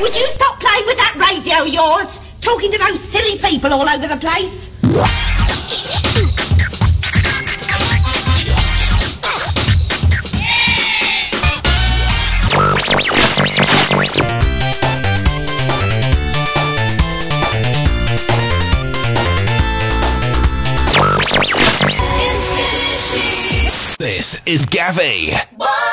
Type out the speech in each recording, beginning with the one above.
Would you stop playing with that radio of yours? Talking to those silly people all over the place? Is Gavi. In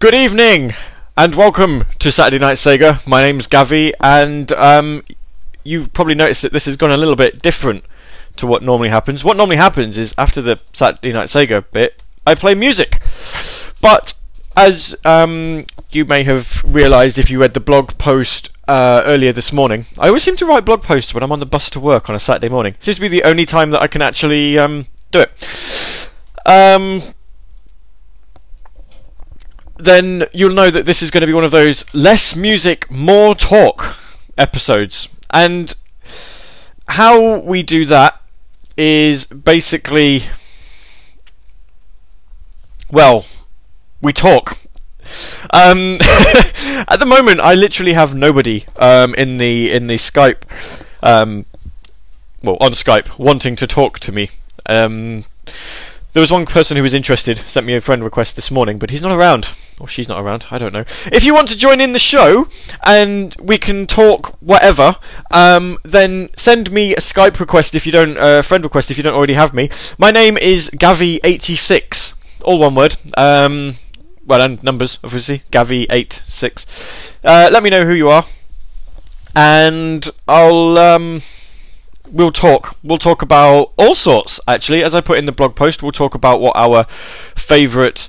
Good evening, and welcome to Saturday Night Sega. My name's Gavi, and um, you've probably noticed that this has gone a little bit different to what normally happens. What normally happens is after the Saturday Night Sega bit, I play music. But as um, you may have realised if you read the blog post uh, earlier this morning, I always seem to write blog posts when I'm on the bus to work on a Saturday morning. seems to be the only time that I can actually um, do it. Um, then you'll know that this is going to be one of those less music, more talk episodes. And how we do that is basically, well, we talk. Um, at the moment, I literally have nobody um, in the in the Skype, um, well, on Skype, wanting to talk to me. There was one person who was interested, sent me a friend request this morning, but he's not around. Or she's not around, I don't know. If you want to join in the show and we can talk whatever, um, then send me a Skype request if you don't, uh, friend request if you don't already have me. My name is Gavi86, all one word. Um, well, and numbers, obviously. Gavi86. Uh, let me know who you are, and I'll. Um, we'll talk. We'll talk about all sorts, actually. As I put in the blog post, we'll talk about what our favourite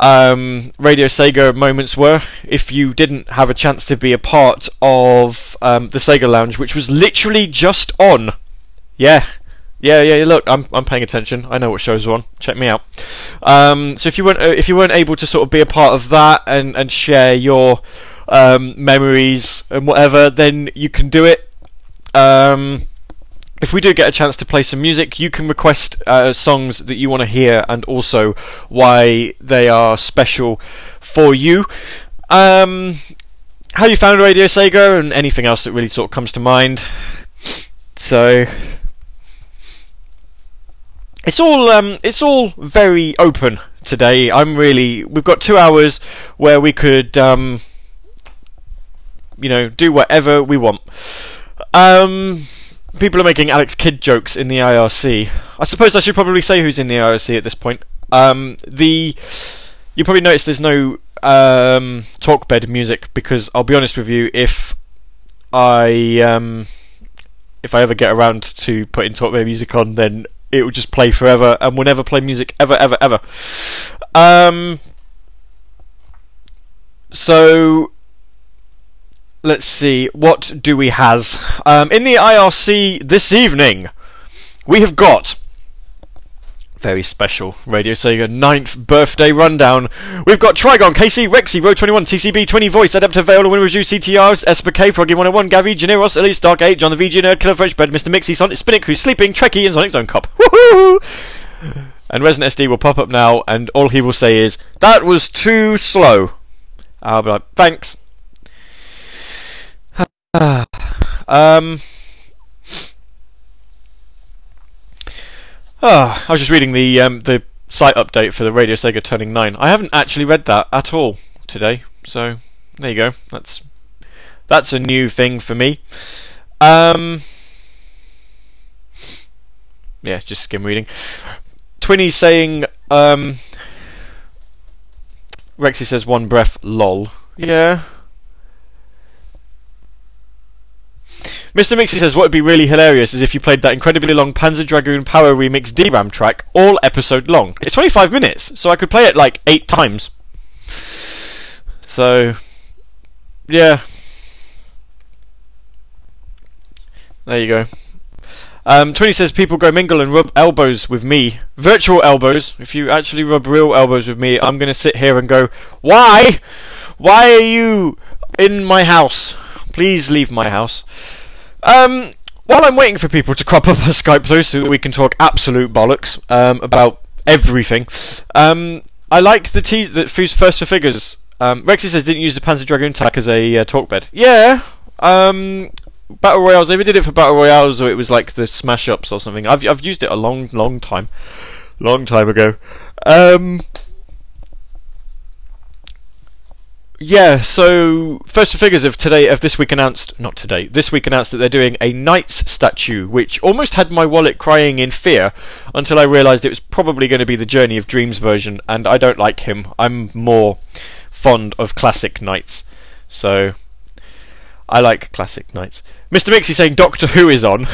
um, Radio Sega moments were. If you didn't have a chance to be a part of um, the Sega Lounge, which was literally just on. Yeah. Yeah, yeah. Look, I'm I'm paying attention. I know what shows are on. Check me out. Um, so if you weren't uh, if you weren't able to sort of be a part of that and and share your um, memories and whatever, then you can do it. Um, if we do get a chance to play some music, you can request uh, songs that you want to hear and also why they are special for you. Um, how you found Radio Sega and anything else that really sort of comes to mind. So it's all um, it's all very open today. I'm really we've got two hours where we could um, you know do whatever we want. Um, people are making Alex Kidd jokes in the IRC. I suppose I should probably say who's in the IRC at this point. Um, the you probably noticed there's no um, talk bed music because I'll be honest with you, if I um, if I ever get around to putting talk bed music on, then it will just play forever and will never play music ever, ever, ever. Um, so let's see, what do we has? Um, in the IRC this evening, we have got very special Radio Sega 9th birthday rundown. We've got Trigon, KC, Rexy, Row 21, TCB, 20 Voice, Adapter Veil, Winner Review, CTRs, Esper Froggy 101, Gavi, Generos, Elise, Dark 8, John the VG Nerd, Killer French Bread, Mr. Mixie, Sonic Spinnick, who's sleeping, Trekkie, and Sonic Zone Cop. Woohoo! And Resident SD will pop up now, and all he will say is, That was too slow. I'll be like, Thanks. um. Oh, I was just reading the um, the site update for the Radio Sega turning nine. I haven't actually read that at all today, so there you go. That's that's a new thing for me. Um, yeah, just skim reading. Twinny saying, um, Rexy says one breath, lol. Yeah. Mr. Mixie says what would be really hilarious is if you played that incredibly long Panzer Dragoon Power Remix DRAM track all episode long. It's 25 minutes, so I could play it like eight times. So, yeah. There you go. Um, Twinny says people go mingle and rub elbows with me. Virtual elbows. If you actually rub real elbows with me, I'm going to sit here and go, Why? Why are you in my house? Please leave my house. Um, while I'm waiting for people to crop up on Skype though, so that we can talk absolute bollocks um, about everything, um, I like the te- that First 4 Figures. Um, Rexy says didn't use the Panzer Dragoon attack as a uh, talk bed. Yeah. Um, battle royales. They did it for battle royales, or it was like the smash ups or something. I've I've used it a long, long time, long time ago. Um, yeah, so first figures of today of this week announced not today, this week announced that they're doing a NiGHTS statue, which almost had my wallet crying in fear until I realised it was probably going to be the Journey of Dreams version, and I don't like him. I'm more fond of classic NiGHTS. So I like classic NiGHTS. Mr. Mixie saying Doctor Who is on.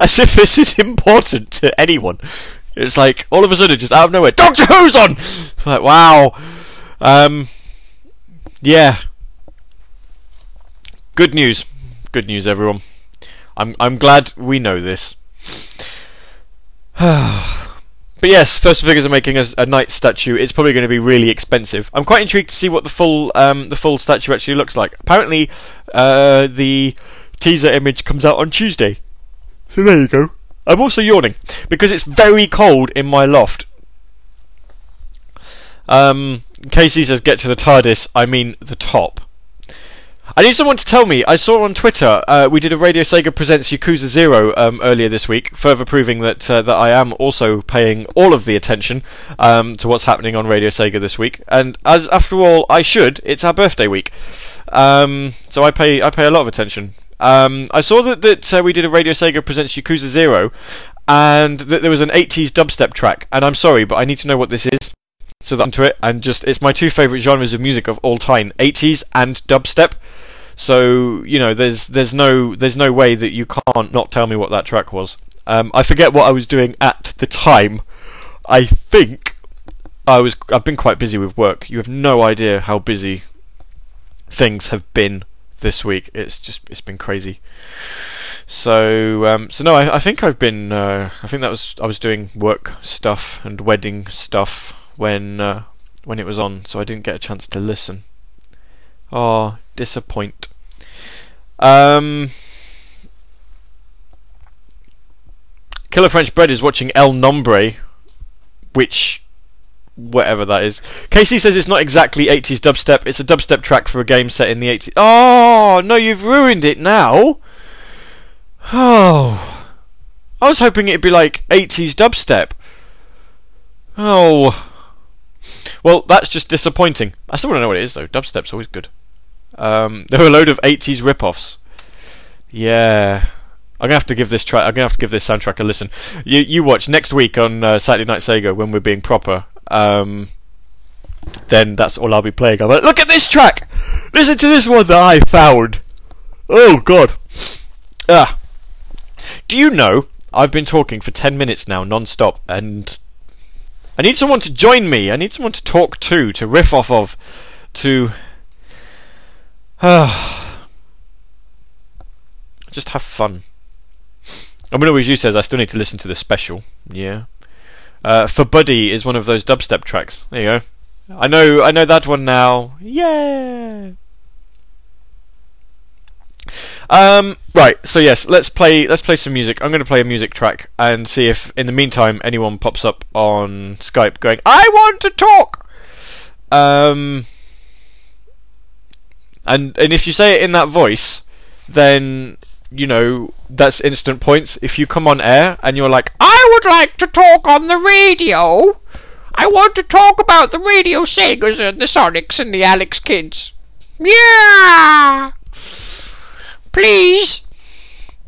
As if this is important to anyone. It's like all of a sudden, just out of nowhere, Doctor Who's on. like wow. Um, yeah. Good news. Good news, everyone. I'm I'm glad we know this. But yes, First Figures are making a, a knight statue. It's probably going to be really expensive. I'm quite intrigued to see what the full um, the full statue actually looks like. Apparently, uh, the teaser image comes out on Tuesday. So there you go. I'm also yawning because it's very cold in my loft. Um, Casey says, "Get to the TARDIS." I mean the top. I need someone to tell me. I saw on Twitter uh, we did a Radio Sega presents Yakuza Zero um, earlier this week, further proving that uh, that I am also paying all of the attention um, to what's happening on Radio Sega this week. And as after all, I should. It's our birthday week, um, so I pay I pay a lot of attention. Um, I saw that that uh, we did a Radio Sega presents Yakuza Zero, and that there was an 80s dubstep track. And I'm sorry, but I need to know what this is. So that to it, and just it's my two favourite genres of music of all time: 80s and dubstep. So you know, there's there's no there's no way that you can't not tell me what that track was. Um, I forget what I was doing at the time. I think I was I've been quite busy with work. You have no idea how busy things have been this week. It's just it's been crazy. So um, so no, I, I think I've been uh, I think that was I was doing work stuff and wedding stuff when uh, when it was on, so I didn't get a chance to listen. Oh, disappoint. Um, Killer French Bread is watching El Nombre, which whatever that is. Casey says it's not exactly 80s dubstep, it's a dubstep track for a game set in the 80s. Oh, no, you've ruined it now. Oh. I was hoping it'd be like 80s dubstep. Oh. Well, that's just disappointing. I still want to know what it is, though. Dubstep's always good. Um, there were a load of 80s rip-offs. Yeah. I'm gonna have to give this track. I'm gonna have to give this soundtrack a listen. You you watch next week on uh, Saturday Night Sega when we're being proper. Um, then that's all I'll be playing. I'm like, look at this track. Listen to this one that I found. Oh God. Ah. Do you know I've been talking for ten minutes now, non-stop, and I need someone to join me. I need someone to talk to, to riff off of, to. just have fun. I mean, always you says I still need to listen to the special. Yeah. Uh, for Buddy is one of those dubstep tracks. There you go. I know. I know that one now. Yeah. Um, right. So yes, let's play. Let's play some music. I'm going to play a music track and see if, in the meantime, anyone pops up on Skype going, "I want to talk." Um, and and if you say it in that voice, then you know that's instant points. If you come on air and you're like, "I would like to talk on the radio," I want to talk about the radio Segas and the Sonics and the Alex Kidds. Yeah. Please,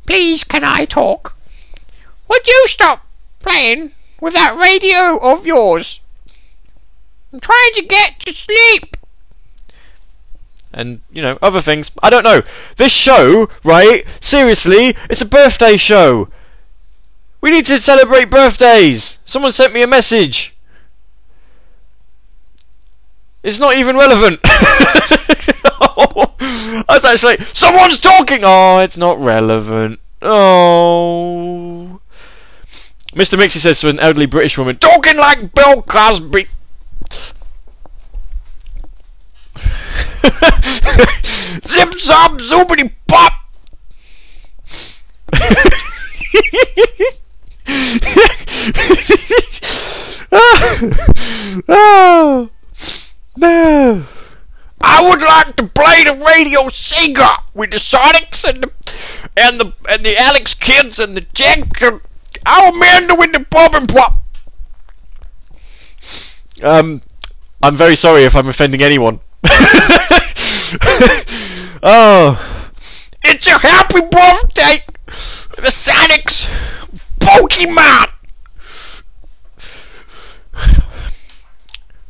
please, can I talk? Would you stop playing with that radio of yours? I'm trying to get to sleep. and you know other things. I don't know. This show, right? Seriously, it's a birthday show. We need to celebrate birthdays. Someone sent me a message. It's not even relevant. Was actually someone's talking. Oh, it's not relevant. Oh. Mr. Mixie says to an elderly British woman, talking like Bill Cosby. Zip zop zoopity pop. oh, ah. no. Ah. Ah. I would like to play the Radio Sega with the Sonics and the and the and the Alex Kidds and the Jack and our Amanda with the pop and pop. Um, I'm very sorry if I'm offending anyone. oh, it's a happy birthday, the Sonics, Pokemon.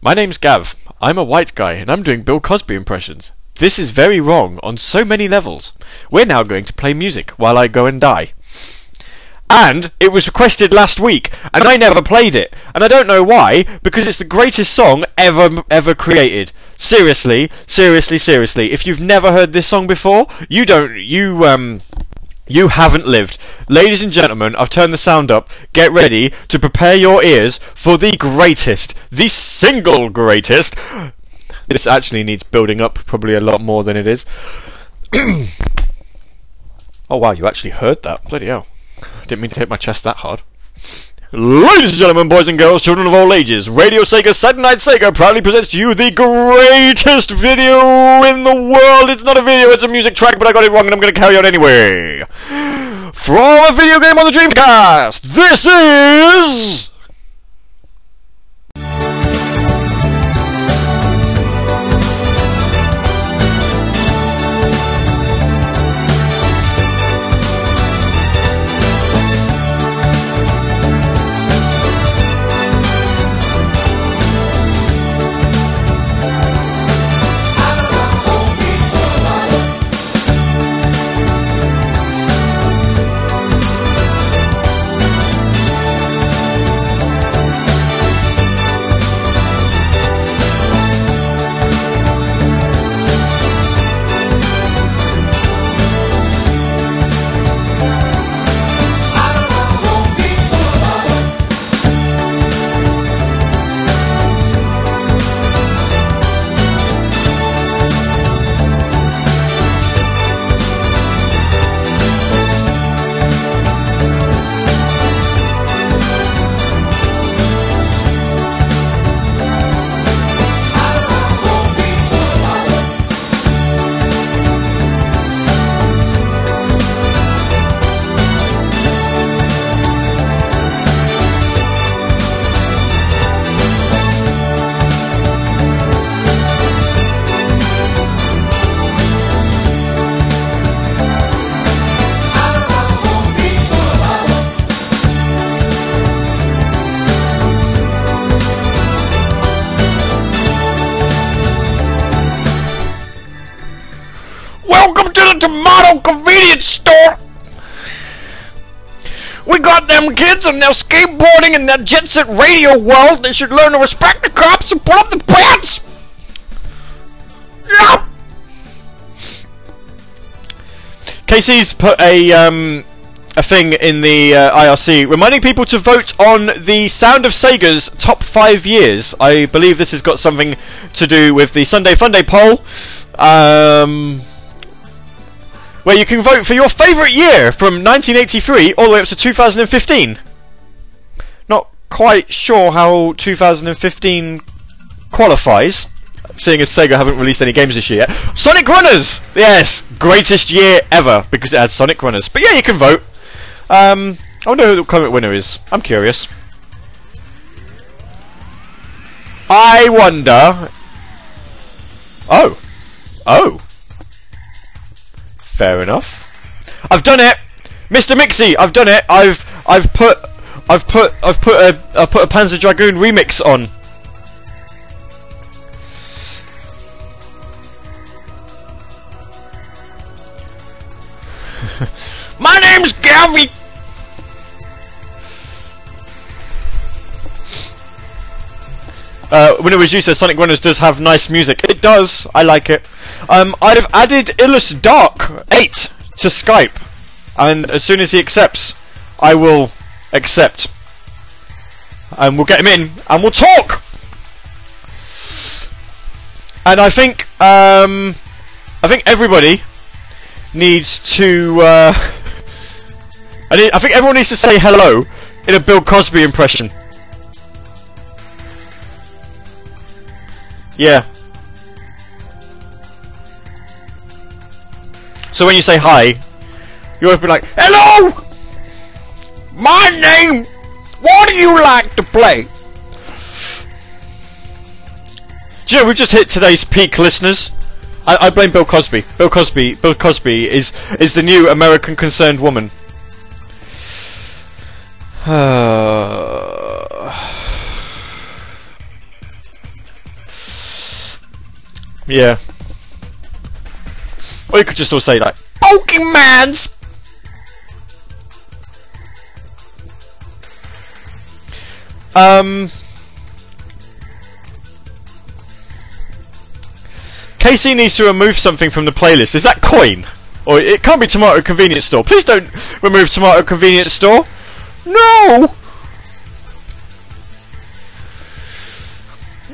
My name's Gav. I'm a white guy and I'm doing Bill Cosby impressions. This is very wrong on so many levels. We're now going to play music while I go and die. And it was requested last week, and I never played it. And I don't know why, because it's the greatest song ever ever created. Seriously, seriously, seriously. If you've never heard this song before, you don't you um you haven't lived. Ladies and gentlemen, I've turned the sound up. Get ready to prepare your ears for the greatest, the single greatest. This actually needs building up probably a lot more than it is. oh wow, you actually heard that. Bloody hell. Didn't mean to hit my chest that hard. Ladies and gentlemen, boys and girls, children of all ages, Radio Sega Saturday Night Sega proudly presents to you the greatest video in the world. It's not a video, it's a music track, but I got it wrong and I'm going to carry on anyway. From a video game on the Dreamcast, this is. Kids and their skateboarding in their jet set radio world. They should learn to respect the cops and pull up the pants! Yep! Casey's put a um, a thing in the uh, IRC reminding people to vote on the Sound of Sega's top five years. I believe this has got something to do with the Sunday Funday poll, um, where you can vote for your favourite year from 1983 all the way up to 2015. Not quite sure how 2015 qualifies seeing as Sega haven't released any games this year. Sonic Runners! Yes, greatest year ever because it had Sonic Runners. But yeah, you can vote. Um, I wonder who the current winner is. I'm curious. I wonder. Oh. Oh. Fair enough. I've done it, Mr. Mixie. I've done it. I've I've put I've put I've put a I've put a Panzer Dragoon remix on. My name's Gavi. Uh, when it was you said Sonic Runners does have nice music. It does. I like it. Um, I'd have added Illus Dark 8 to Skype. And as soon as he accepts, I will accept. And we'll get him in and we'll talk! And I think, um, I think everybody needs to, uh, I, need, I think everyone needs to say hello in a Bill Cosby impression. Yeah. So when you say hi, you always be like, Hello! My name! What do you like to play? Do you know, we've just hit today's peak listeners. I, I blame Bill Cosby. Bill Cosby Bill Cosby is is the new American concerned woman. yeah. Or you could just all say like Pokemans Um Casey needs to remove something from the playlist. Is that coin? Or it can't be tomato convenience store. Please don't remove tomato convenience store. No.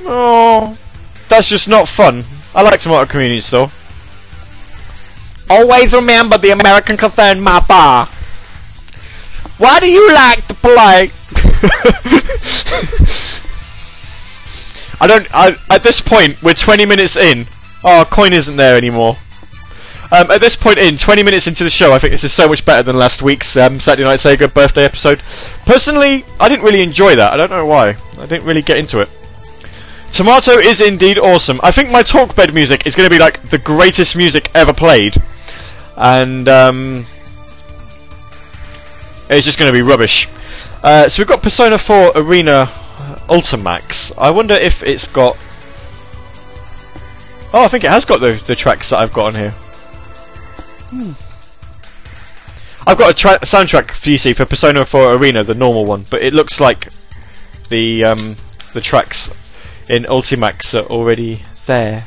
Oh, that's just not fun. I like tomato convenience store. Always remember the American concern, my. Why do you like to play? I don't. I, at this point, we're 20 minutes in. Oh, coin isn't there anymore. Um, at this point in, 20 minutes into the show, I think this is so much better than last week's um, Saturday Night Sega birthday episode. Personally, I didn't really enjoy that. I don't know why. I didn't really get into it. Tomato is indeed awesome. I think my talk bed music is going to be like the greatest music ever played. And, um, it's just going to be rubbish. Uh, so we've got Persona 4 Arena Ultimax. I wonder if it's got. Oh, I think it has got the the tracks that I've got on here. Hmm. I've got a tra- soundtrack for you see for Persona 4 Arena, the normal one, but it looks like the um, the tracks in Ultimax are already there.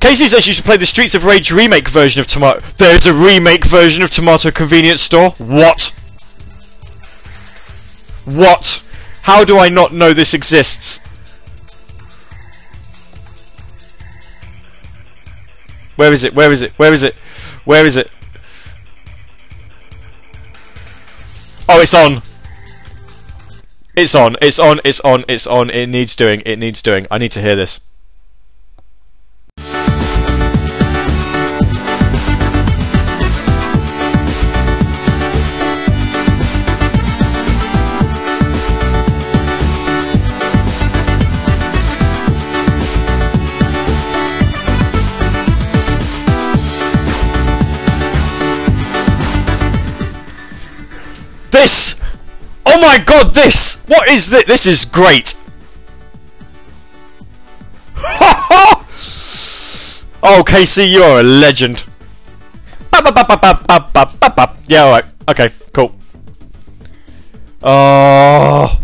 Casey says you should play the Streets of Rage remake version of Tomato. There's a remake version of Tomato Convenience Store. What? What? How do I not know this exists? Where is it? Where is it? Where is it? Where is it? Oh, it's on. It's on. It's on. It's on. It's on. It needs doing. It needs doing. I need to hear this. My god, this! What is this? This is great! oh, Casey, you're a legend. Yeah, alright. Okay, cool. Uh, oh.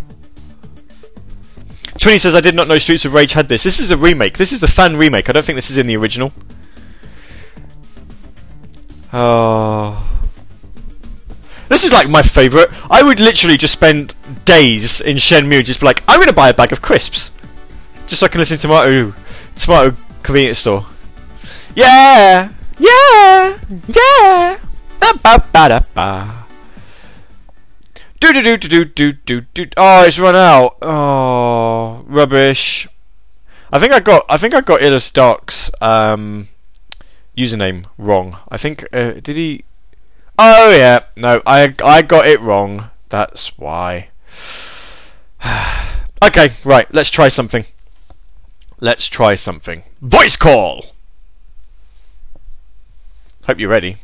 20 says, I did not know Streets of Rage had this. This is a remake. This is the fan remake. I don't think this is in the original. Oh. This is like my favourite. I would literally just spend days in Shenmue just be like, I'm going to buy a bag of crisps. Just so I can listen to Tomato, tomato convenience store. Yeah! Yeah! Yeah! Ba ba da ba. Do do do do do do do. Oh, it's run out. Oh, rubbish. I think I got. I think I got Illus Dark's um, username wrong. I think. Uh, did he? Oh yeah, no, I I got it wrong. That's why. okay, right. Let's try something. Let's try something. Voice call. Hope you're ready.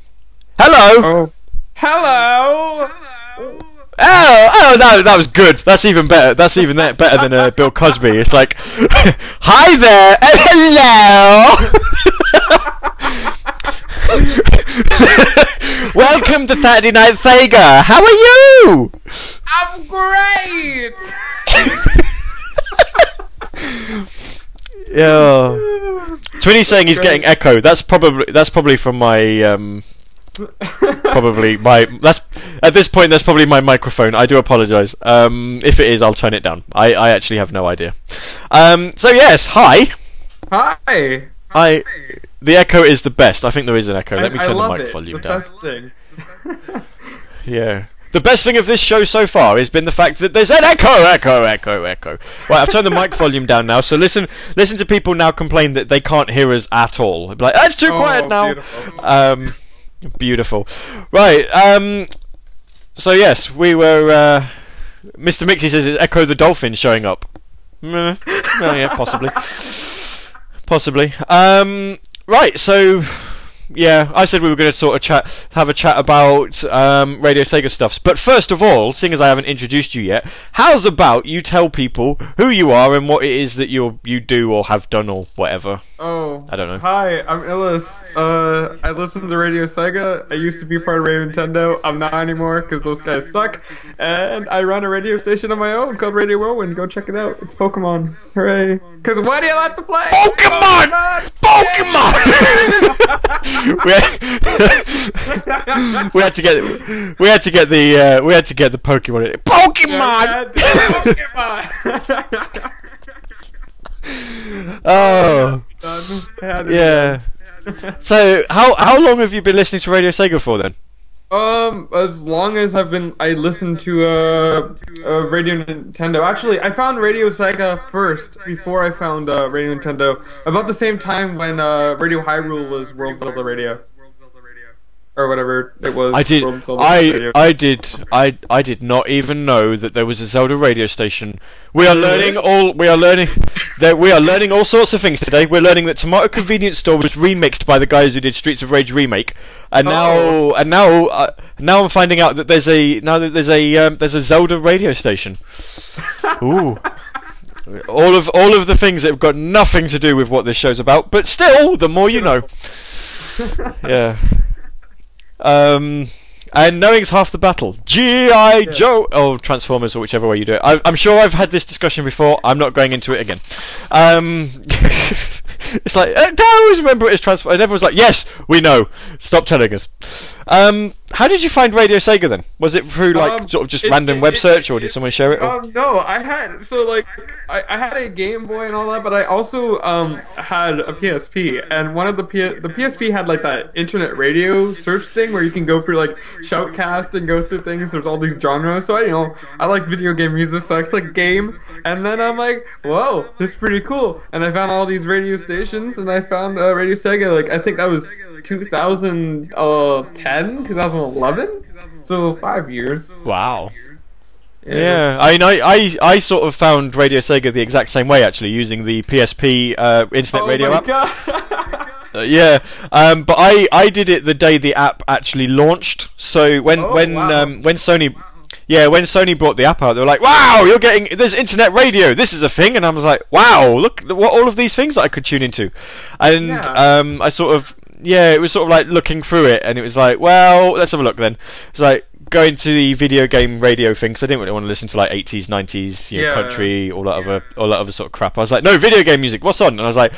Hello. Oh. Hello. Oh, oh, that, that was good. That's even better. That's even that better than uh, Bill Cosby. It's like, hi there, hello. Welcome to Saturday Night Sega. How are you? I'm great. Yeah. Twinny's saying he's getting echo. That's probably that's probably from my um, probably my that's at this point that's probably my microphone. I do apologise. Um, if it is, I'll turn it down. I, I actually have no idea. Um, so yes, hi. Hi. I the echo is the best. I think there is an echo. Let me I, I turn the mic it. volume the down. best thing. Yeah. The best thing of this show so far has been the fact that there's an echo, echo, echo, echo. Right, I've turned the mic volume down now, so listen, listen to people now complain that they can't hear us at all. They'll be like, "That's too Oh, quiet now." beautiful. Um, beautiful. Right. Um. So yes, we were. Uh, Mr. Mixie says it's Ecco the Dolphin showing up. Oh, yeah, possibly. Possibly. Um. Right. So. Yeah, I said we were going to sort of chat, have a chat about um, Radio Sega stuffs. But first of all, seeing as I haven't introduced you yet, how's about you tell people who you are and what it is that you you do or have done or whatever? Oh. I don't know. Hi, I'm Illis. Uh, I listen to Radio Sega. I used to be part of Radio Nintendo. I'm not anymore because those guys suck. And I run a radio station on my own called Radio Whirlwind. Go check it out. It's Pokemon. Hooray! Because why do you like to play? Pokemon! Pokemon! we, had, we had to get we had to get the uh, we had to get the Pokemon. Pokemon! Pokemon! Oh, Done. yeah. So how how long have you been listening to Radio Sega for then? Um, as long as I've been, I listened to uh, uh Radio Nintendo. Actually, I found Radio Sega first before I found uh, Radio Nintendo. About the same time when uh, Radio Hyrule was World Zelda Radio, or whatever it was. I did. I. I did. I I did not even know that there was a Zelda radio station. We are learning all. We are learning. That we are learning all sorts of things today. We're learning that Tomato Convenience Store was remixed by the guys who did Streets of Rage remake, and now Oh. and now uh, now I'm finding out that there's a now that there's a um, there's a Zelda radio station. Ooh. All of all of the things that have got nothing to do with what this show's about, but still, the more you know. yeah. Um, and knowing's half the battle. G.I. Joe! Oh, Transformers, or whichever way you do it. I, I'm sure I've had this discussion before. I'm not going into it again. Um, it's like, uh, I always remember it as Transformers? And everyone's like, yes, we know. Stop telling us. Um, how did you find Radio Sega then? Was it through, like, Um, sort of just it- random it- web it- search, or did someone share it? Um, no, I had so like I, I had a Game Boy and all that, but I also um had a PSP, and one of the P- the PSP had like that internet radio search thing where you can go through like Shoutcast and go through things. There's all these genres, so I you know I like video game music, so I click game, and then I'm like, whoa, this is pretty cool, and I found all these radio stations, and I found uh, Radio Sega. Like I think that was 2010, 2011, so five years. Wow. Yeah, I mean, I, I, I sort of found Radio Sega the exact same way, actually, using the PSP uh, Internet Oh Radio my app. God. Uh, yeah, um, but I, I did it the day the app actually launched. So when Oh, when wow. um, when Sony, yeah, when Sony brought the app out, they were like, "Wow, you're getting there's internet radio. This is a thing." And I was like, "Wow, look what all of these things that I could tune into," and Yeah. um, I sort of yeah, it was sort of like looking through it, and it was like, well, let's have a look then. It's like going to the video game radio thing because I didn't really want to listen to like 80s, 90s, you know, Yeah. country, all that other, all that other sort of crap. I was like, no, video game music. What's on? And I was like,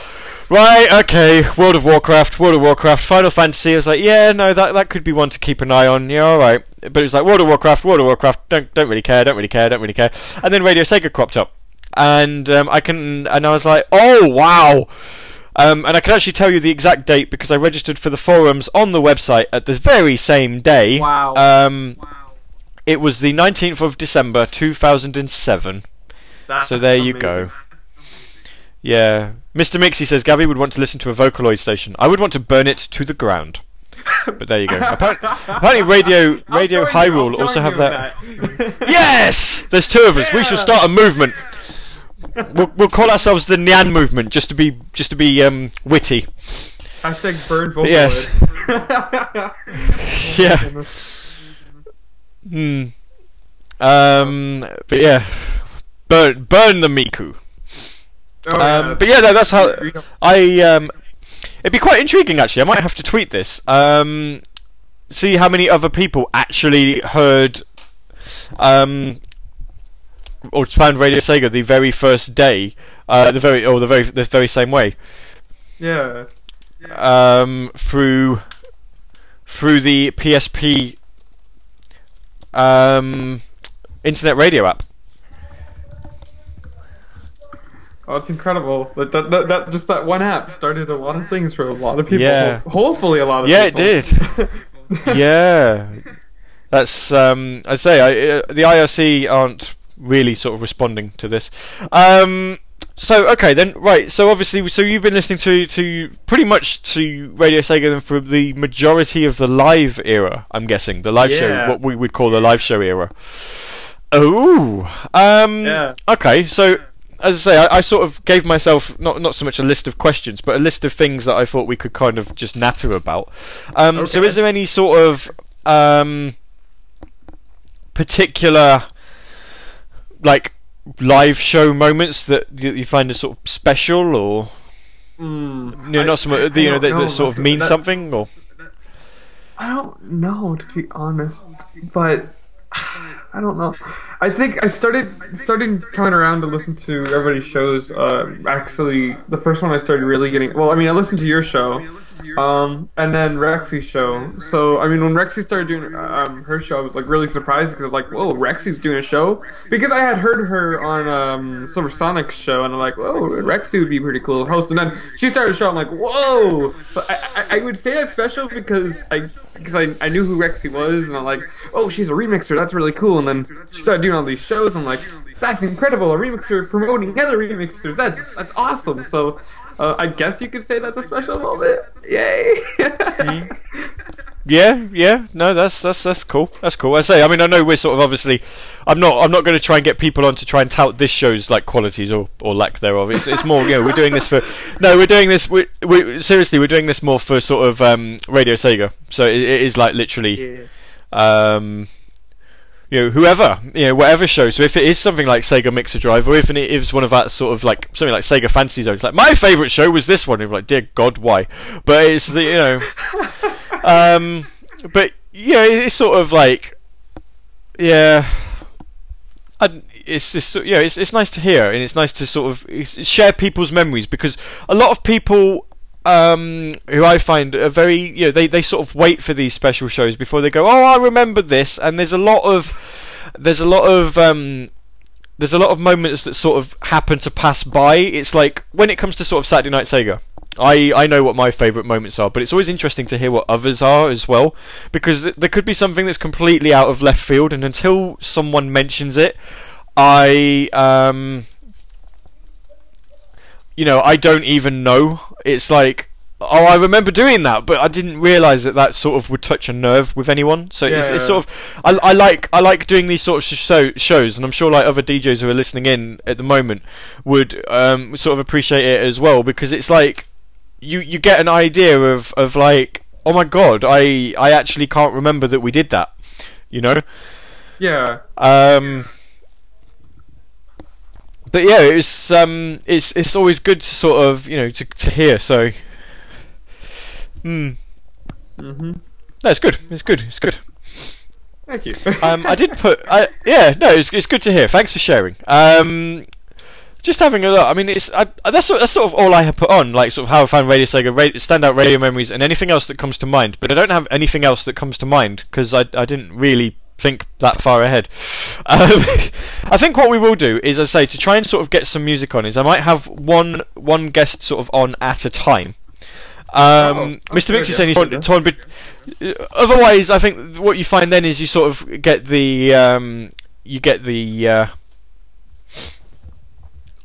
right, okay, World of Warcraft, World of Warcraft, Final Fantasy. I was like, yeah, no, that that could be one to keep an eye on. Yeah, all right. But it was like World of Warcraft, World of Warcraft. Don't don't really care. Don't really care. Don't really care. And then Radio Sega cropped up, and um, I can, and I was like, oh wow. Um, and I can actually tell you the exact date because I registered for the forums on the website at the very same day. Wow. Um, It was the 19th of December 2007. That's So there you amazing. go. Yeah. Mr. Mixie says Gabby would want to listen to a Vocaloid station. I would want to burn it to the ground. But there you go. Apparently, apparently Radio Radio you, Hyrule also have that. that. Yes! There's two of us. We shall start a movement. We'll, we'll call ourselves the Nyan movement just to be just to be um, witty. Hashtag burn Vocaloid. Yes. Yeah. Hmm. Um. But yeah, burn burn the Miku. Oh, yeah. Um, but yeah, no, that's how I. Um, it'd be quite intriguing actually. I might have to tweet this. Um, see how many other people actually heard. Um, or found Radio Sega the very first day, uh, the very or the very the very same way, Yeah. um, through through the PSP um, internet radio app. Oh, it's incredible. That, that, that, that just that one app started a lot of things for a lot of people. Yeah. Ho- Hopefully, a lot of people. Yeah, it did. yeah, that's um, I say I, uh, the IRC aren't really sort of responding to this. Um, so okay then, right? So obviously, so you've been listening to to pretty much to Radio Sega then for the majority of the live era. I'm guessing the live show, what we would call the live show era. Oh, um, Yeah. okay. So as I say, I, I sort of gave myself not not so much a list of questions, but a list of things that I thought we could kind of just natter about. Um, So, is there any sort of um, particular like live show moments that you, you find are sort of special, or Mm, you know, I- not so much, I- I you know, that, know. that sort of means that- something, or I don't know to be honest, but I don't know. I think I started started coming around to listen to everybody's shows. Uh, actually, the first one I started really getting. Well, I mean, I listened to your show, um, and then Rexy's show. So, I mean, when Rexy started doing um, her show, I was like really surprised because I was like, "Whoa, Rexy's doing a show!" Because I had heard her on um, Silver Sonic's show, and I'm like, "Whoa, Rexy would be pretty cool to host." And then she started a show. I'm like, "Whoa!" So I, I, I would say that's special because I because I, I knew who Rexy was, and I'm like, "Oh, she's a remixer. That's really cool." And then she started doing all these shows. I'm like, "That's incredible! A remixer promoting other remixers. That's that's awesome." So. Uh, I guess you could say that's a special moment. Yay! Yeah, yeah, no, that's that's that's cool. That's cool. I say, I mean, I know we're sort of obviously, I'm not, I'm not going to try and get people on to try and tout this show's like qualities or, or lack thereof. It's it's more, you know, we're doing this for, no, we're doing this, we we seriously, we're doing this more for sort of um, Radio Sega. So it, it is like literally, um, you know, whoever, you know, whatever show. So if it is something like Sega Mixer Drive, or if it is one of that sort of like something like Sega Fantasy Zone, it's like my favourite show was this one. And like, dear God, why? But it's the, you know, um, but yeah, it's sort of like, yeah, I, it's just you know, it's it's nice to hear, and it's nice to sort of share people's memories because a lot of people. Um, who I find are very, you know, they, they sort of wait for these special shows before they go. Oh, I remember this, and there's a lot of, there's a lot of, um, there's a lot of moments that sort of happen to pass by. It's like when it comes to sort of Saturday Night Sega, I I know what my favourite moments are, but it's always interesting to hear what others are as well, because th- there could be something that's completely out of left field, and until someone mentions it, I um, you know, I don't even know. It's like. Oh, I remember doing that, but I didn't realise that that sort of would touch a nerve with anyone. So it's, it's Yeah. sort of I, I like I like doing these sort of show, shows, and I'm sure like other DJs who are listening in at the moment would um, sort of appreciate it as well because it's like you you get an idea of of like oh my god I I actually can't remember that we did that, you know. yeah. Um, but yeah, it's um, it's it's always good to sort of you know to to hear. So, hmm, Mm-hmm. no, it's good. It's good. It's good. Thank you. Um, I did put, I, yeah, no, it's it's good to hear. Thanks for sharing. Um, just having a look. I mean, it's I, I- that's sort- that's sort of all I have put on, like sort of how I found Radio Sega, ra- standout radio memories, and anything else that comes to mind. But I don't have anything else that comes to mind because I I didn't really think that far ahead. Um, I think what we will do is, I say, to try and sort of get some music on, is I might have one one guest sort of on at a time. Um, Oh, Mr. Mix is saying he's torn, torn Otherwise, I think what you find then is you sort of get the um, you get the uh,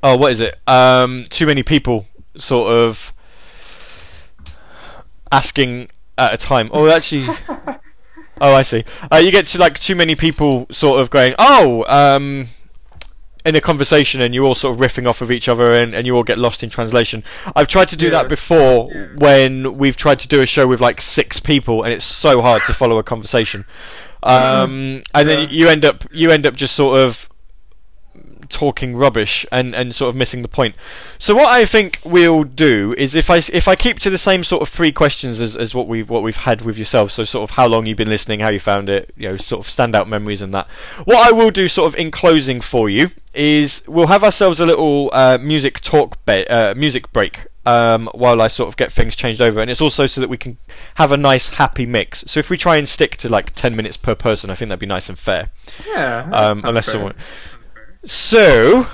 oh, what is it? Um, too many people sort of asking at a time. Oh, actually. Oh, I see. Uh, you get to like too many people sort of going, oh, um, in a conversation and you're all sort of riffing off of each other and, and you all get lost in translation. I've tried to do Yeah. that before when we've tried to do a show with like six people and it's so hard to follow a conversation. Um, and then you end up you end up just sort of talking rubbish and, and sort of missing the point. So what I think we'll do is if I if I keep to the same sort of three questions as, as what we've what we've had with yourself, so sort of how long you've been listening, how you found it, you know, sort of standout memories and that. What I will do sort of in closing for you is we'll have ourselves a little uh, music talk be- uh, music break. Um, while I sort of get things changed over, and it's also so that we can have a nice, happy mix. So if we try and stick to like ten minutes per person, I think that'd be nice and fair. Yeah. Um, unless someone. So,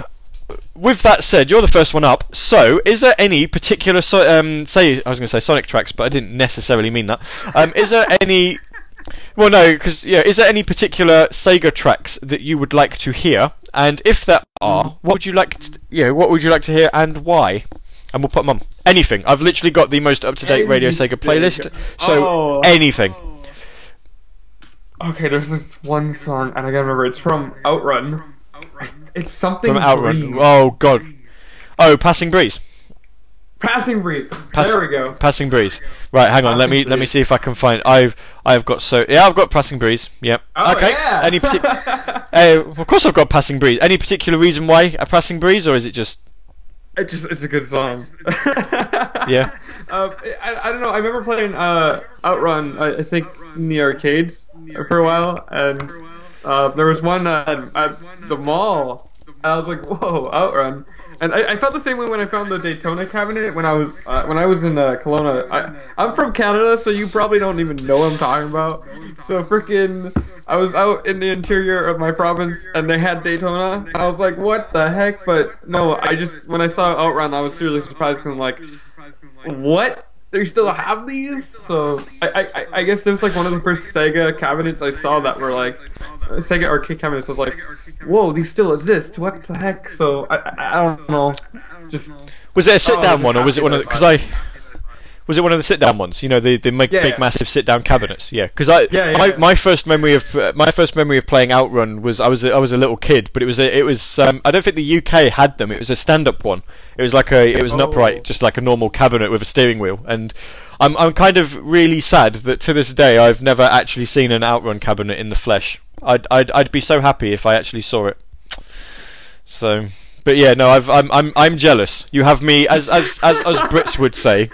with that said, you're the first one up. So, is there any particular so, um, say I was going to say Sonic tracks, but I didn't necessarily mean that. Um, is there any? Well, no, because yeah, is there any particular Sega tracks that you would like to hear? And if there are, what would you like? To, yeah, what would you like to hear and why? And we'll put them on anything. I've literally got the most up to date Radio Sega playlist. So Oh. anything. Okay, there's this one song, and I gotta remember. It's from Outrun. It's something From Outrun. Breeze. Oh God. Oh, Passing Breeze. Passing breeze. Pass- there we go. Passing breeze. Right, hang on. let me let me see if I can find. I've I've got so yeah. I've got passing breeze. Yep. Oh, okay. yeah. Any particular? uh, of course, I've got passing breeze. Any particular reason why a passing breeze, or is it just It just it's a good song. Yeah. Um, I, I don't know. I remember playing uh, Outrun. I, I think in the arcades for a while, and uh, there was one at, at the mall. I was like, "Whoa, Outrun!" And I, I felt the same way when I found the Daytona cabinet when I was uh, when I was in uh, Kelowna. I, I'm from Canada, so you probably don't even know what I'm talking about. So freaking, I was out in the interior of my province, and they had Daytona. I was like, "What the heck?" But no, I just when I saw Outrun, I was seriously surprised because I'm like, "What?" They still have these? So I, I I guess this was like one of the first Sega cabinets I saw that were like Sega arcade cabinets. I was like, "Whoa, these still exist? What the heck?" So I I, don't know, just was it a sit down just oh, one, or was it one of because I was it one of the sit down ones? You know, the the big, Yeah, big yeah. massive sit down cabinets. Yeah, because I Yeah, my, my first memory of uh, my first memory of playing Outrun was I was a, I was a little kid, but it was a, it was um, I don't think the UK had them. It was a stand up one. It was like a it was an Oh. upright, just like a normal cabinet with a steering wheel, and. I'm I'm kind of really sad that to this day I've never actually seen an Outrun cabinet in the flesh. I'd I'd I'd be so happy if I actually saw it. So, but yeah, no, I've, I'm I'm I'm jealous. You have me as as as as Brits would say.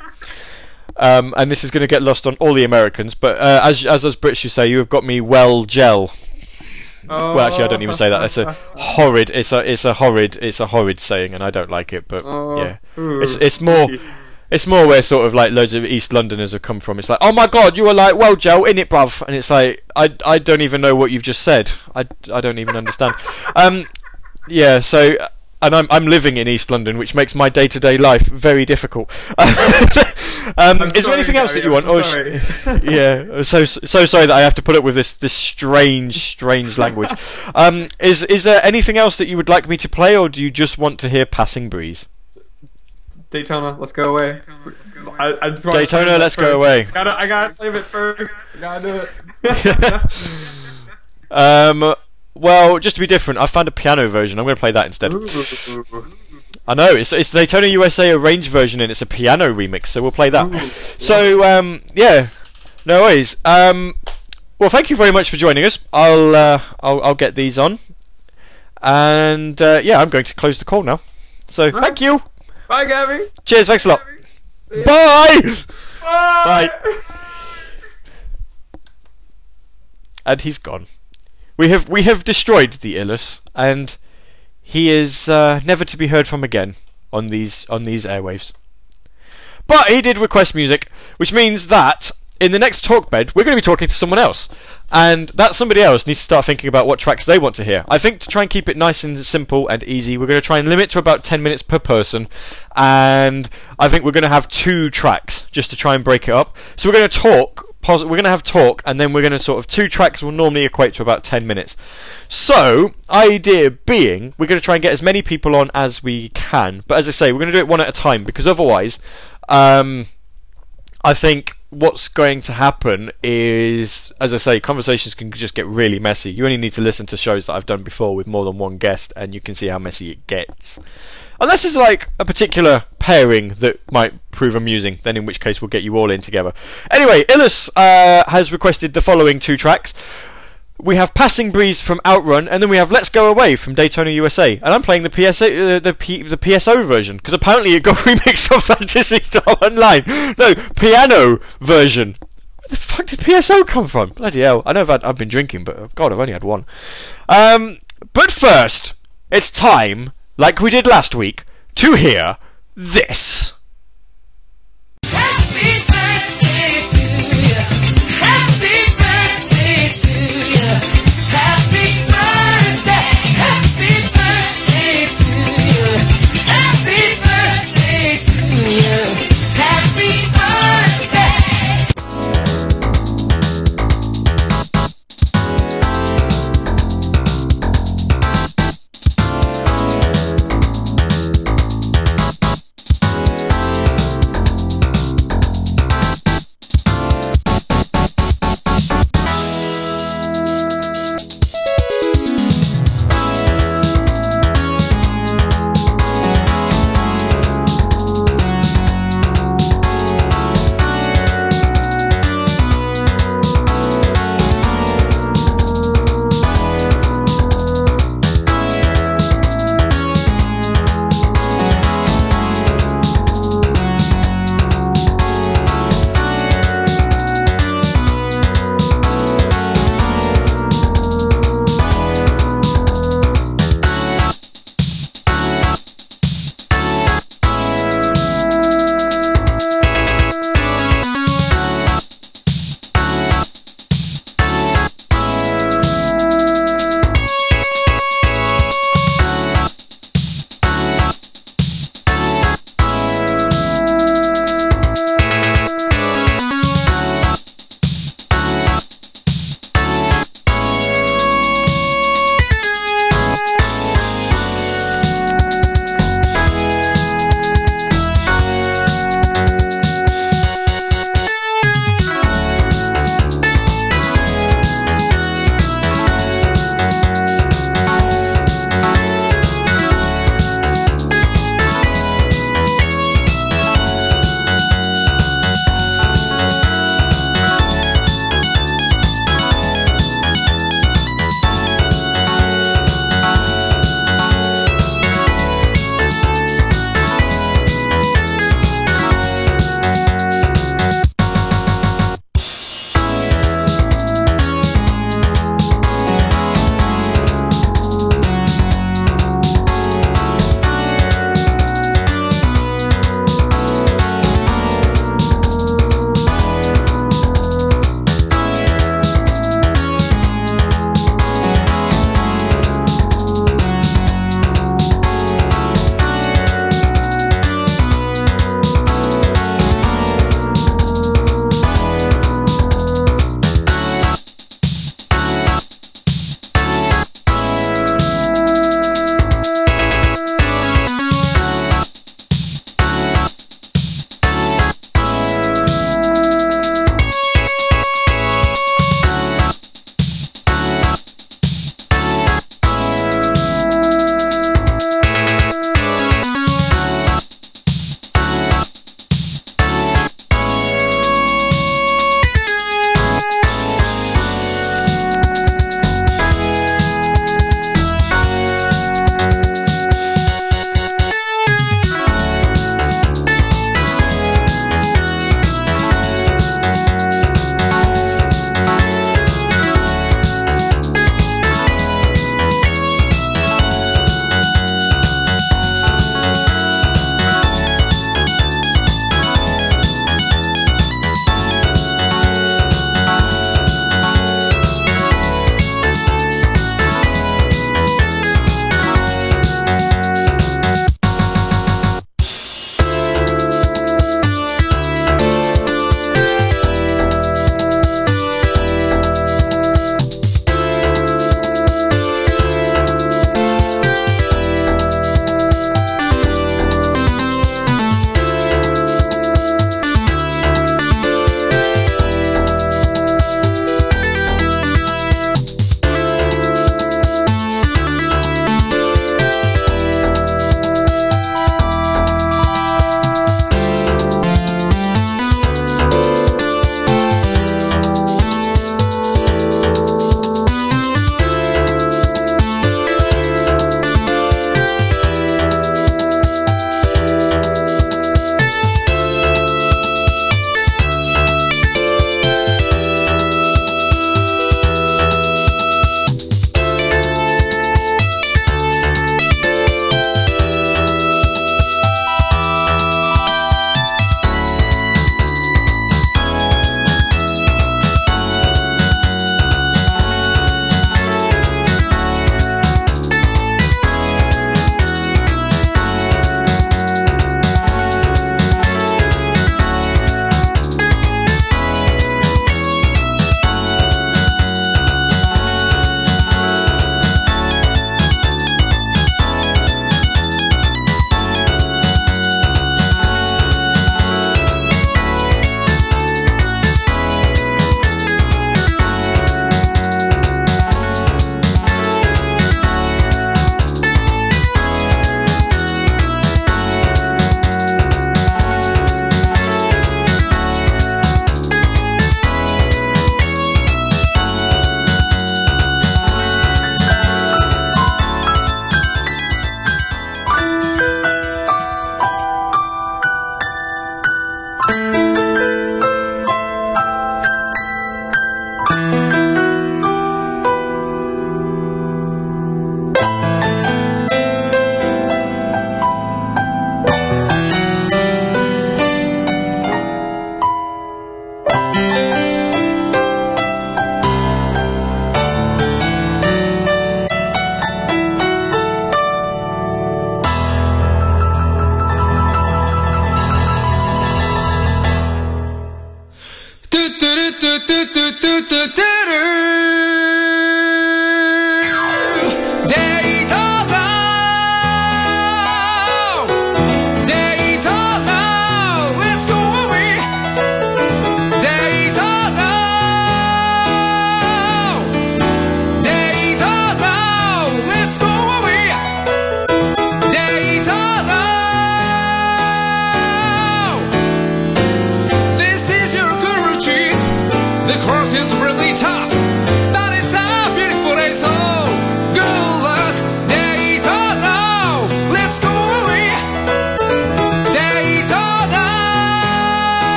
Um, and this is going to get lost on all the Americans, but uh, as as us Brits you say, you have got me well gel. Well, actually, I don't even say that. That's a horrid. It's a it's a horrid. It's a horrid saying, and I don't like it. But Oh, yeah, it's it's more. It's more where sort of like loads of East Londoners have come from. It's like, oh my god, you were like, well, Joe, in it, bruv, and it's like, I, I don't even know what you've just said. I, I don't even understand. Um, yeah, so and I'm I'm living in East London, which makes my day to day life very difficult. um, is there anything else that you I'm want? so Or sh- yeah, so so sorry that I have to put up with this this strange strange language. Um, is is there anything else that you would like me to play, or do you just want to hear Passing Breeze? Daytona, let's go away. I, I just wanna Daytona, let's go first. away. Gotta, I gotta play it first. I gotta do it. Um, well, just to be different, I found a piano version. I'm going to play that instead. I know it's it's Daytona USA arranged version and it's a piano remix, so we'll play that. So um, yeah, no worries. Um, well, thank you very much for joining us. I'll uh, I'll, I'll get these on, and uh, yeah, I'm going to close the call now. So thank you. Bye, Gavi. Cheers. Thanks a lot. Bye. Bye. And he's gone. We have we have destroyed the Illus, and he is uh, never to be heard from again on these on these airwaves. But he did request music, which means that in the next talk bed we're going to be talking to someone else, and that somebody else needs to start thinking about what tracks they want to hear. I think to try and keep it nice and simple and easy, we're going to try and limit to about ten minutes per person, and I think we're going to have two tracks just to try and break it up. So we're going to talk. Pos- We're going to have talk, and then we're going to sort of two tracks will normally equate to about ten minutes. So, idea being, we're going to try and get as many people on as we can. But as I say, we're going to do it one at a time because otherwise, um, I think what's going to happen is, as I say, conversations can just get really messy. You only need to listen to shows that I've done before with more than one guest, and you can see how messy it gets. Unless it's like a particular pairing that might prove amusing, then in which case we'll get you all in together. Anyway, Illus uh, has requested the following two tracks. We have Passing Breeze from Outrun, and then we have Let's Go Away from Daytona USA. And I'm playing the PSA, uh, the P, the PSO version because apparently it got remixed on Phantasy Star Online. No, piano version. Where the fuck did PSO come from? Bloody hell! I know I've, had, I've been drinking, but God, I've only had one. Um, but first, it's time, like we did last week, to hear this.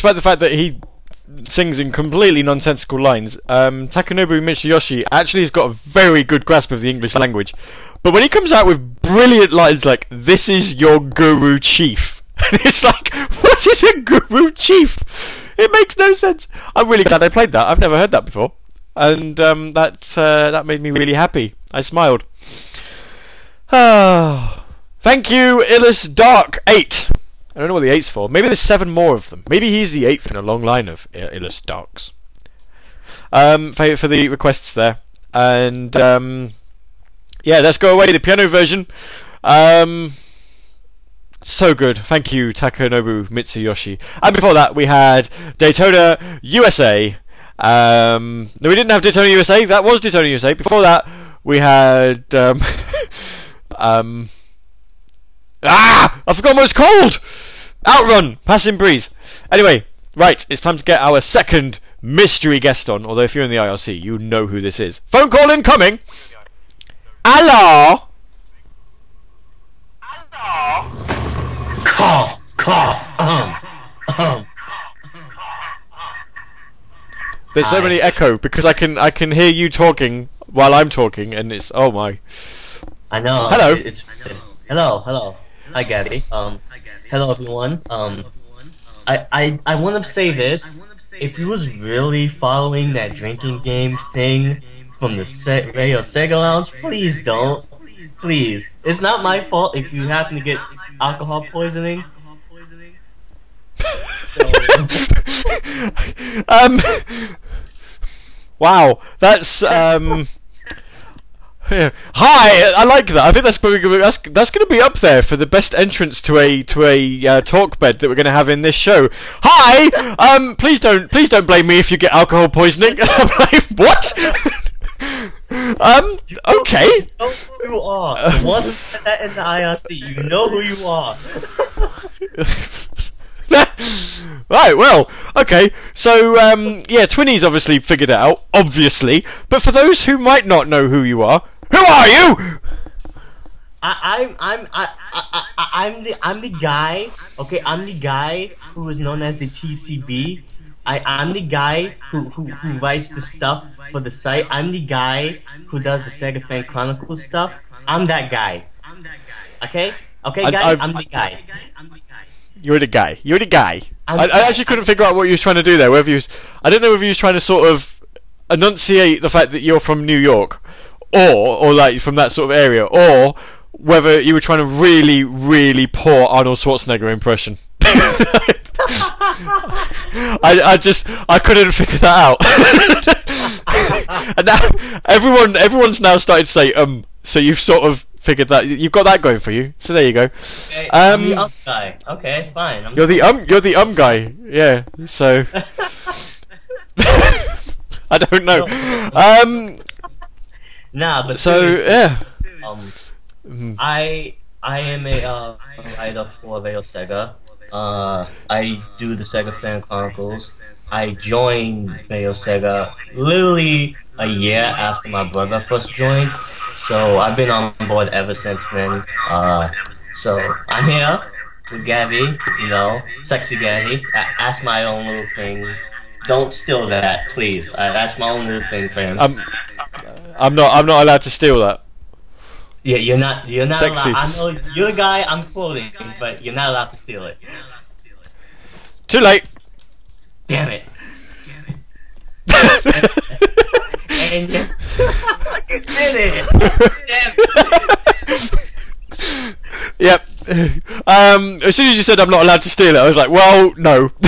despite the fact that he sings in completely nonsensical lines, um, Takanobu Mitsuyoshi actually has got a very good grasp of the English language. But when he comes out with brilliant lines like, This is your guru chief, and it's like, What is a guru chief? It makes no sense. I'm really glad I played that. I've never heard that before. And um, that, uh, that made me really happy. I smiled. Ah. Thank you, Illus Dark 8 don't know what the eight's for. Maybe there's seven more of them. Maybe he's the eighth in a long line of Illus Darks. Um, for, for the requests there, and um, yeah, let's go away. The piano version, um, so good. Thank you, Takanobu Mitsuyoshi. And before that, we had Daytona USA. Um, no, we didn't have Daytona USA. That was Daytona USA. Before that, we had um, um, Ah! I forgot what it's called! Outrun! Passing Breeze. Anyway, right, it's time to get our second mystery guest on. Although, if you're in the IRC, you know who this is. Phone call incoming! Hello? Hello. Call, call, um, um. There's so many echo because I can I can hear you talking while I'm talking, and it's oh my. I know. Hello. it- It's hello, hello. Hi, Gavi. Um, hello everyone. Um, I I I want to say this. If you was really following that drinking game thing from the Se- Radio Sega Lounge, please don't. Please, it's not my fault if you happen to get alcohol poisoning. So, um. Wow, that's um. yeah. Hi, I like that. I think that's gonna, that's that's going to be up there for the best entrance to a to a uh, talk bed that we're going to have in this show. Hi, um, please don't please don't blame me if you get alcohol poisoning. What? um, okay. you know who you are. The one who said that in the IRC. You know who you are. right, well, okay. So, um, yeah, Twinnies obviously figured it out, obviously. But for those who might not know who you are, who are you? I, I'm I'm I, I, I I'm the I'm the guy. Okay, I'm the guy who is known as the TCB. I I'm the guy who, who, who writes the stuff for the site. I'm the guy who does the Sega Fan Chronicles stuff. I'm that guy. I'm that guy. Okay, okay, guys. I- I'm the guy. You're the guy. You're the guy. I, I actually couldn't figure out what you was trying to do there. Whether you was, I don't know whether you was trying to sort of enunciate the fact that you're from New York, or or like from that sort of area, or whether you were trying to really, really poor Arnold Schwarzenegger impression. I, I just I couldn't figure that out. and now everyone everyone's now started to say um. So you've sort of figured that you've got that going for you. So there you go. Okay, I'm the Um, guy. Okay, fine. I'm You're the um. You're the um guy. Yeah. So I don't know. Um. Nah, but So yeah. Um, Mhm. I I am a uh, writer for Veil Sega. Uh, I do the Sega Fan Chronicles. I joined Veil Sega literally a year after my brother first joined, so I've been on board ever since then. Uh, so I'm here with Gavi, you know, sexy Gavi. A- That's my own little thing. Don't steal that, please. Uh, that's my own thing him. I'm. I'm not. I'm not allowed to steal that. Yeah, you're not. You're not Sexy. allowed. I know you're a guy I'm quoting, but you're not allowed to steal it. Too late. Damn it. and yes, you did it. Damn it. Yep. Um, as soon as you said I'm not allowed to steal it, I was like, well, no.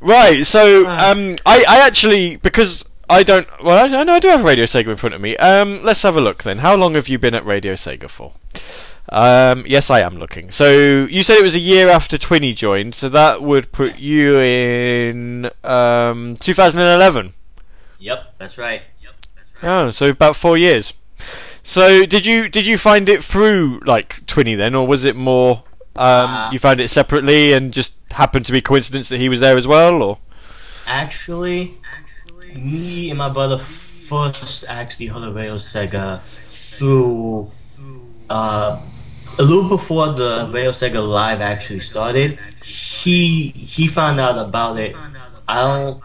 right. So, um, I, I actually because I don't. Well, I, I know I do have Radio Sega in front of me. Um, let's have a look then. How long have you been at Radio Sega for? Um, yes, I am looking. So you said it was a year after Twinny joined, so that would put you in um, 2011. Yep, that's right. Oh, so about four years. So did you did you find it through like Twinny then, or was it more um, Uh, you found it separately and just happened to be coincidence that he was there as well, or Actually, me and my brother first actually heard of Sega through uh, a little before the Rail Sega Live actually started. He he found out about it. I don't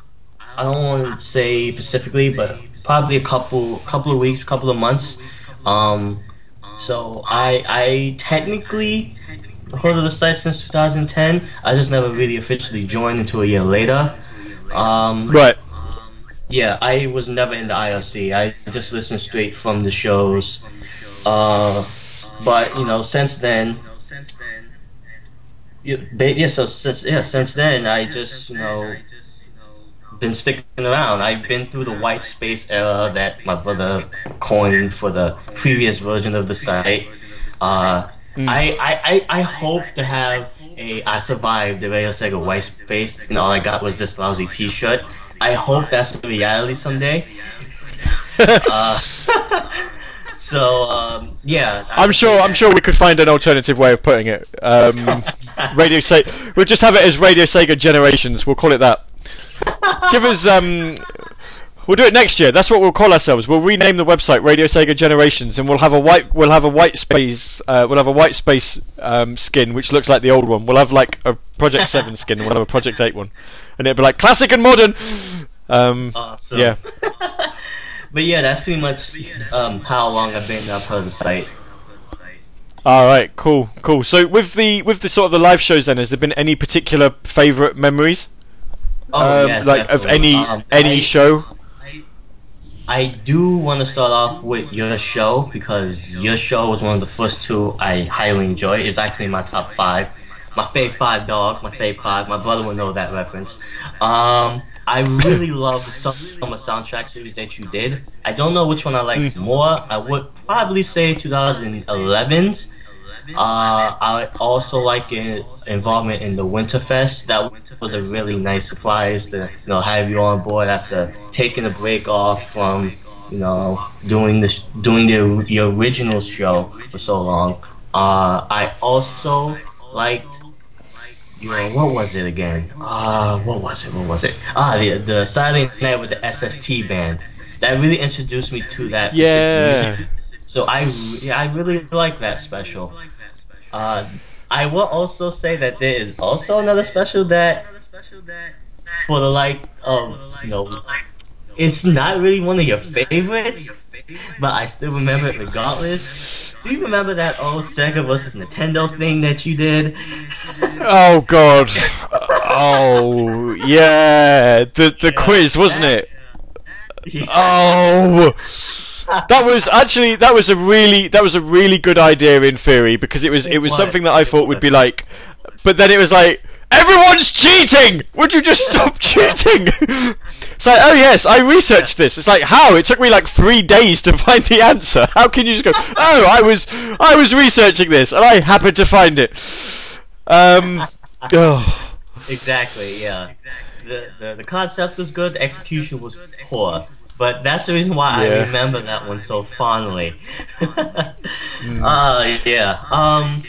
I don't want to say specifically, but probably a couple couple of weeks, couple of months. Um, so I I technically heard of the site since 2010. I just never really officially joined until a year later. Um, right? yeah, I was never in the IRC. I just listened straight from the shows. Uh, but you know, since then, yeah, yeah. So since yeah, since then, I just you know been sticking around. I've been through the white space era that my brother coined for the previous version of the site. Uh, I, I, I, I hope to have a I survived the Radio Sega white space and all I got was this lousy T-shirt. I hope that's the reality someday. uh, so um, yeah, I I'm sure I'm sure we could find an alternative way of putting it. Um, Radio Sega. We'll just have it as Radio Sega Generations. We'll call it that. Give us um. We'll do it next year. That's what we'll call ourselves. We'll rename the website Radio Sega Generations, and we'll have a white. We'll have a white space. Uh, we'll have a white space um, skin, which looks like the old one. We'll have like a Project Seven skin, and we'll have a Project Eight one, and it'll be like classic and modern. Um, Awesome. yeah. but yeah, that's pretty much um, how long I've been part of the site. All right. Cool. Cool. So with the with the sort of the live shows, then has there been any particular favourite memories? Oh, um, yes, like of any Um, any I- show? I do want to start off with your show because your show was one of the first two I highly enjoy. It's actually my top five. My fave five dog, my fave five. My brother will know that reference. Um, I really love the summer soundtrack series that you did. I don't know which one I like more. I would probably say 2011's. Uh, I also like your involvement in the Winterfest. That was a really nice surprise to you know have you on board after taking a break off from you know doing this doing the, your original show for so long. Uh, I also liked you know what was it again? Uh, what was it? What was it? Ah, the the Saturday night with the SST band. That really introduced me to that. Yeah. music So I re- I really like that special. Uh, I will also say that there is also another special that for the like of you know it's not really one of your favorites, but I still remember it regardless. Do you remember that old Sega versus Nintendo thing that you did? Oh God. Oh yeah, the the quiz wasn't it? Oh, that was actually that was a really that was a really good idea in theory because it was it was was. something that I thought would be like, but then it was like everyone's cheating. Would you just stop cheating? It's like, oh yes, I researched this. It's like, how? It took me like three days to find the answer. How can you just go? Oh, I was I was researching this and I happened to find it. Um. Oh. Exactly, yeah. The, the the concept was good, the execution was poor. But that's the reason why Yeah. I remember that one so fondly. Uh yeah. Um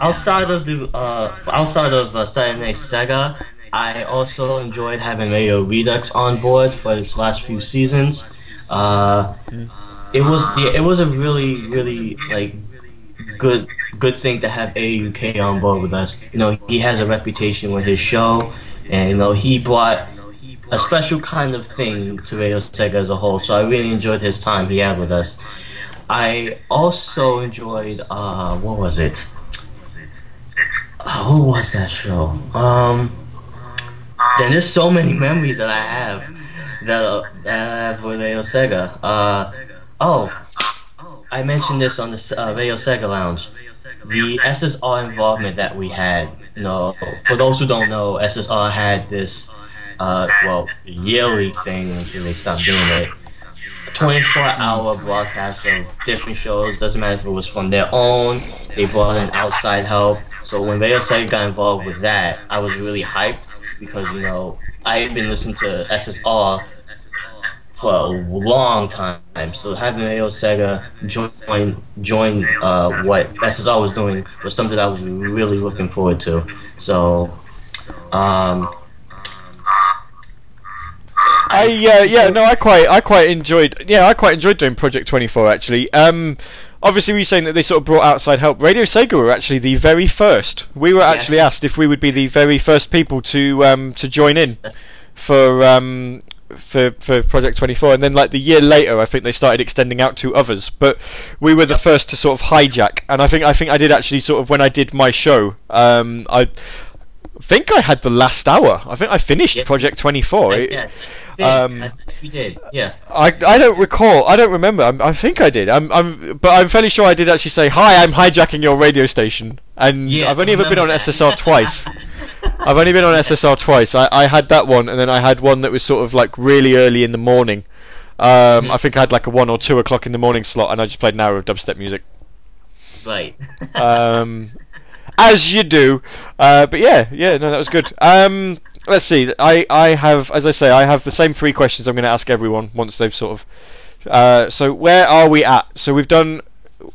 outside of the uh outside of uh, Saturday Night Sega, I also enjoyed having Radio Redux on board for its last few seasons. Uh it was yeah, it was a really really like good good thing to have AUK on board with us. You know, he has a reputation with his show, and you know he brought a special kind of thing to Radio Sega as a whole. So I really enjoyed his time he had with us. I also enjoyed uh what was it? Uh, what was that show? Um, then there's so many memories that I have that uh, that I have with Radio Sega. Uh, oh, I mentioned this on the uh, Radio Sega Lounge. The SSR involvement that we had. You know, for those who don't know, SSR had this, uh, well, yearly thing until they stopped doing it. 24 hour broadcast of different shows. Doesn't matter if it was from their own. They brought in outside help. So when Radio Sega got involved with that, I was really hyped because you know I had been listening to SSR for a long time. So having Radio Sega join join uh, what SSR was doing was something I was really looking forward to. So. Um, I uh, yeah no I quite I quite enjoyed yeah I quite enjoyed doing Project Twenty Four actually. Um, obviously we were saying that they sort of brought outside help. Radio Sega were actually the very first. We were actually Yes. asked if we would be the very first people to um, to join in for um, for for Project Twenty Four, and then like the year later, I think they started extending out to others. But we were the first to sort of hijack, and I think I think I did actually sort of when I did my show. Um, I think I had the last hour. I think I finished Yes. Project Twenty Four. yes, I um, I we did. Yeah. I, I don't recall. I don't remember. I'm, I think I did. I'm, I'm, but I'm fairly sure I did actually say, "Hi, I'm hijacking your radio station." And Yes, I've only ever been on that. SSR twice. I've only been on SSR twice. I, I had that one, and then I had one that was sort of like really early in the morning. Um, Mm-hmm. I think I had like a one or two o'clock in the morning slot, and I just played an hour of dubstep music. Right. Um, as you do. Uh, but yeah, yeah, no, that was good. Um, let's see. I, I have, as I say, I have the same three questions I'm going to ask everyone once they've sort of. Uh, so where are we at? So we've done.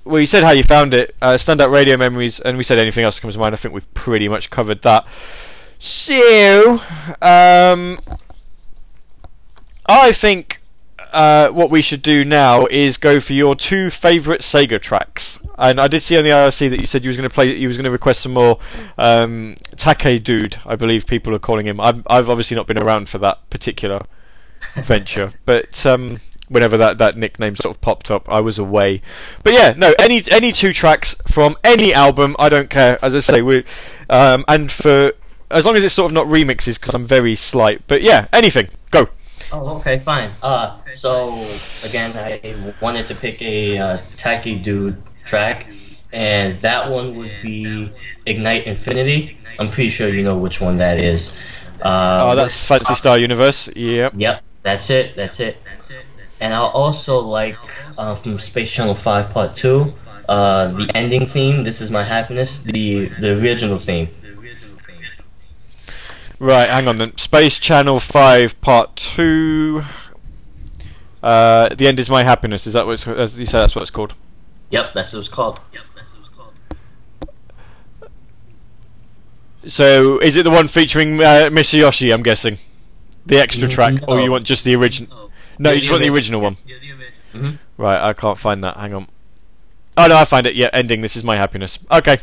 Well, you said how you found it. Uh, standout radio memories, and we said anything else that comes to mind. I think we've pretty much covered that. So, um, I think uh, what we should do now is go for your two favourite Sega tracks. And I did see on the IRC that you said you was going to play, you was going to request some more um, Take Dude, I believe people are calling him. I'm, I've obviously not been around for that particular venture, but um, whenever that, that nickname sort of popped up, I was away. But yeah, no, any any two tracks from any album, I don't care. As I say, we um, and for as long as it's sort of not remixes, because I'm very slight. But yeah, anything, go. Oh, okay, fine. Uh, so again, I wanted to pick a uh, tacky dude track, and that one would be Ignite Infinity. I'm pretty sure you know which one that is. Uh, Oh, that's Phantasy Star Universe. Yep. Yep, that's it. That's it. And I'll also like uh, from Space Channel Five Part Two, uh, the ending theme. This is my happiness. The the original theme. Right, hang on then. Space Channel 5 Part 2. Uh, the End is My Happiness. Is that what it's, as you say that's what it's called? Yep, that's what it's called. Yep. So, is it the one featuring uh, Mitsuyoshi, I'm guessing? The extra track? Or you want just the original? No, you just want the original one. Mhm. Right, I can't find that. Hang on. Oh no, I find it. Yeah, ending. This is my happiness. Okay.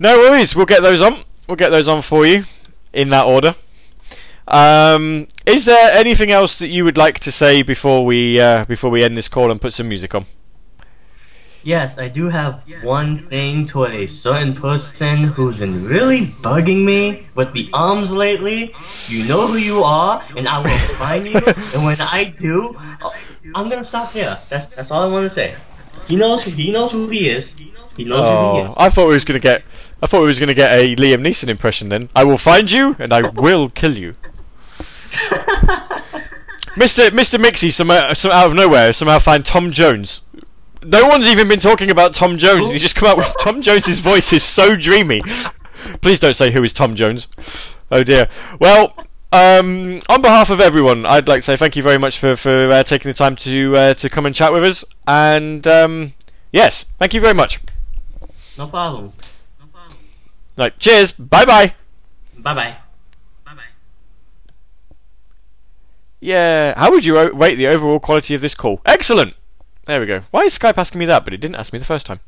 No worries. We'll get those on. We'll get those on for you in that order. Um, is there anything else that you would like to say before we uh, before we end this call and put some music on? Yes, I do have one thing to a certain person who's been really bugging me with the arms lately. You know who you are, and I will find you. and when I do, I'm gonna stop here. That's that's all I want to say. He knows he knows who he is. He knows who he Oh. I thought we was gonna get. I thought we was gonna get a Liam Neeson impression. Then I will find you and I will kill you. Mr. Mr. Mixie, somehow, some out of nowhere, somehow find Tom Jones. No one's even been talking about Tom Jones. He's just come out with Tom Jones's voice is so dreamy. Please don't say who is Tom Jones. Oh dear. Well, um, on behalf of everyone, I'd like to say thank you very much for for uh, taking the time to uh, to come and chat with us. And um, yes, thank you very much. No problem. No problem. Right, cheers. Bye bye. Bye bye. Bye bye. Yeah. How would you rate the overall quality of this call? Excellent. There we go. Why is Skype asking me that, but it didn't ask me the first time?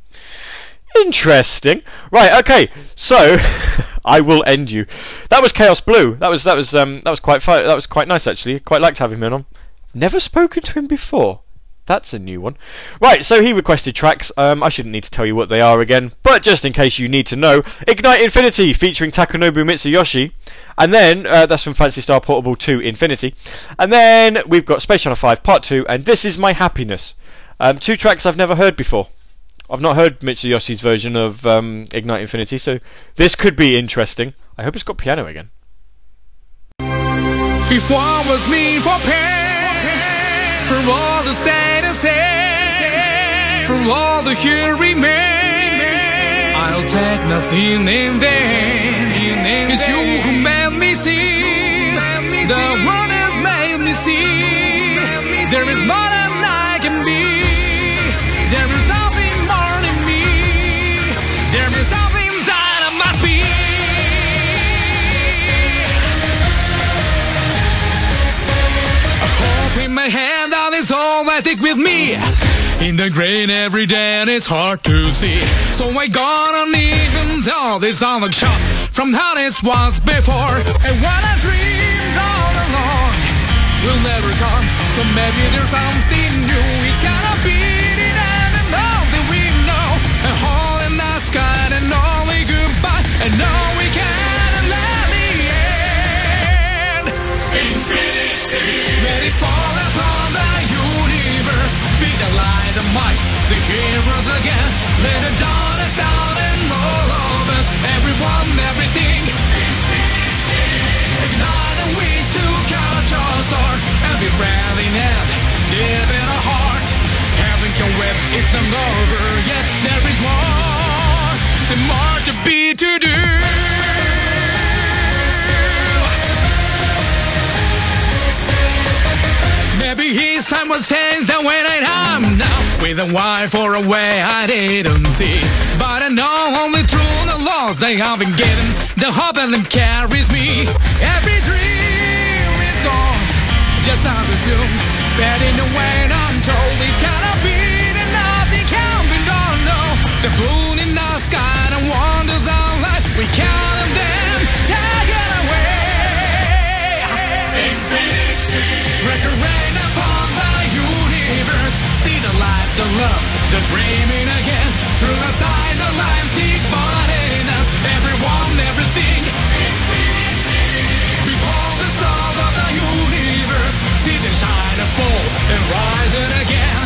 Interesting. Right. Okay. So, I will end you. That was Chaos Blue. That was that was um that was quite fi- that was quite nice actually. Quite liked having him on. Never spoken to him before. That's a new one. Right, so he requested tracks. Um, I shouldn't need to tell you what they are again, but just in case you need to know, Ignite Infinity featuring Takanobu Mitsuyoshi, and then uh, that's from Phantasy Star Portable 2 Infinity, and then we've got Space Channel 5 Part 2, and This Is My Happiness. Um, two tracks I've never heard before. I've not heard Mitsuyoshi's version of um, Ignite Infinity, so this could be interesting. I hope it's got piano again. Before was me for pain From all the status From all the here remain I'll take nothing in vain. It's you who made me see The world has made me see There is more take with me. In the grain every day and it's hard to see. So I gotta even though this all a shot from how this was before. And what I dreamed all along will never come. So maybe there's something new. It's gonna be the end and all that we know. A hole in the sky and only goodbye. And no, we can't let the end. Infinity. The light, the might, the heroes again. Let the dawn is down and all of us. Everyone, everything. Ignite the wings to catch our sword be ready now. Live in our heart. Having your web is not over yet. There is more, and more to be Maybe his time was tense the way that I'm now. With a wife or a way I didn't see. But I know only through the loss they have been given. The hope and them carries me. Every dream is gone. Just as a doom. Fading away and I'm told it's gonna be that nothing can be done. No. The moon love, the dreaming again. Through the sign, the lines dividing us. Everyone, everything. Behold the stars of the universe. See them shine and fall and rising again.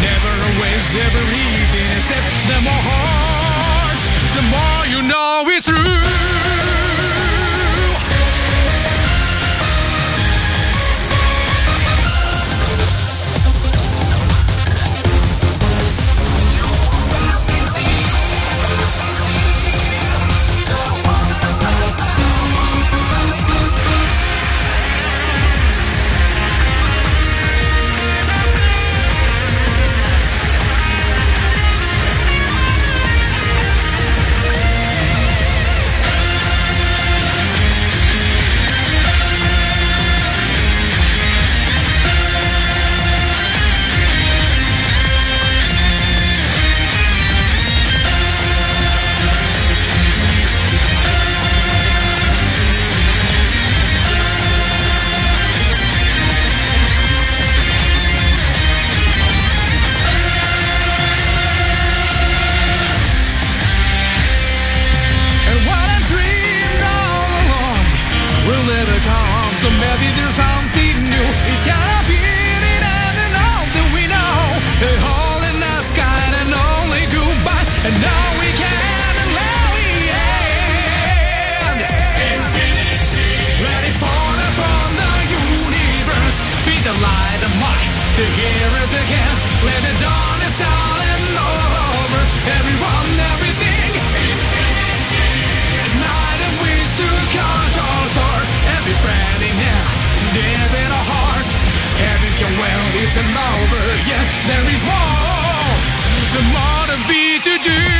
Never a waste, ever easy, except the more hard, the more you know it's true. There is more, the more to be to do.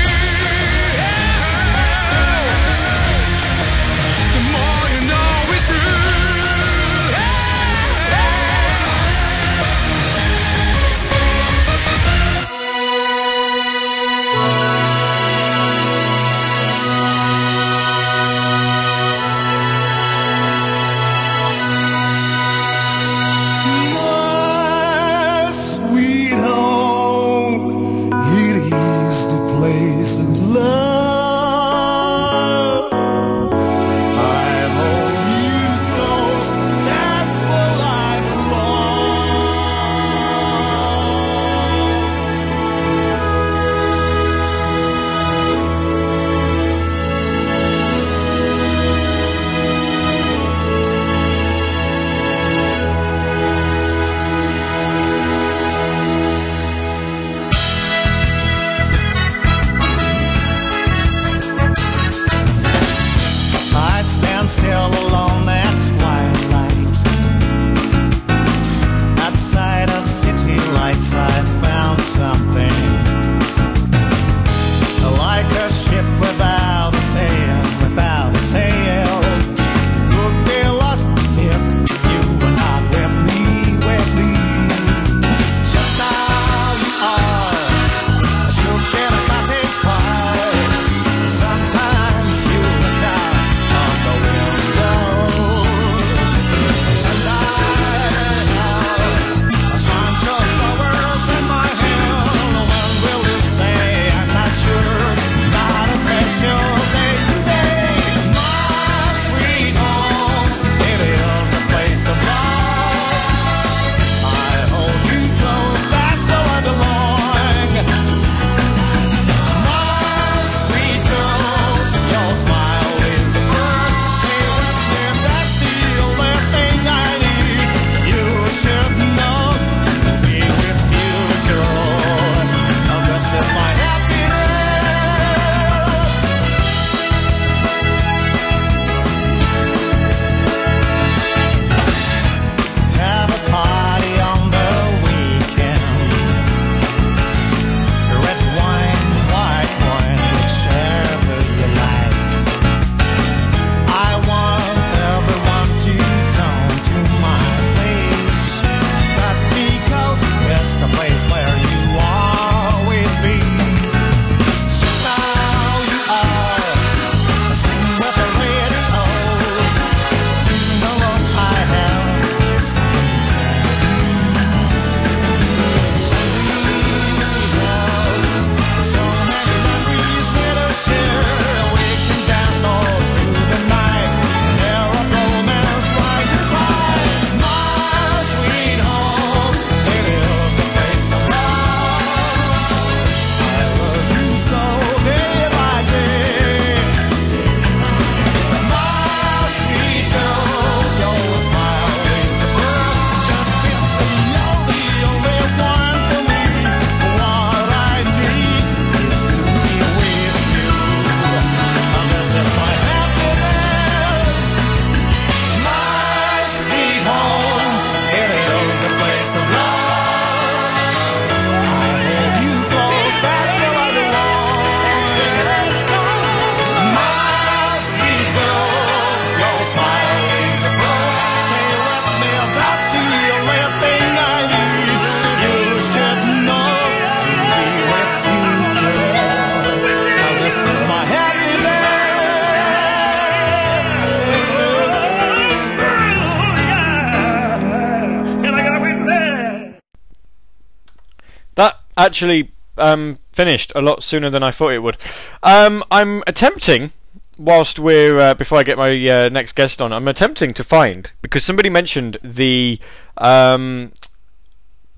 Actually um, finished a lot sooner than I thought it would. Um, I'm attempting whilst we're uh, before I get my uh, next guest on, I'm attempting to find because somebody mentioned the um,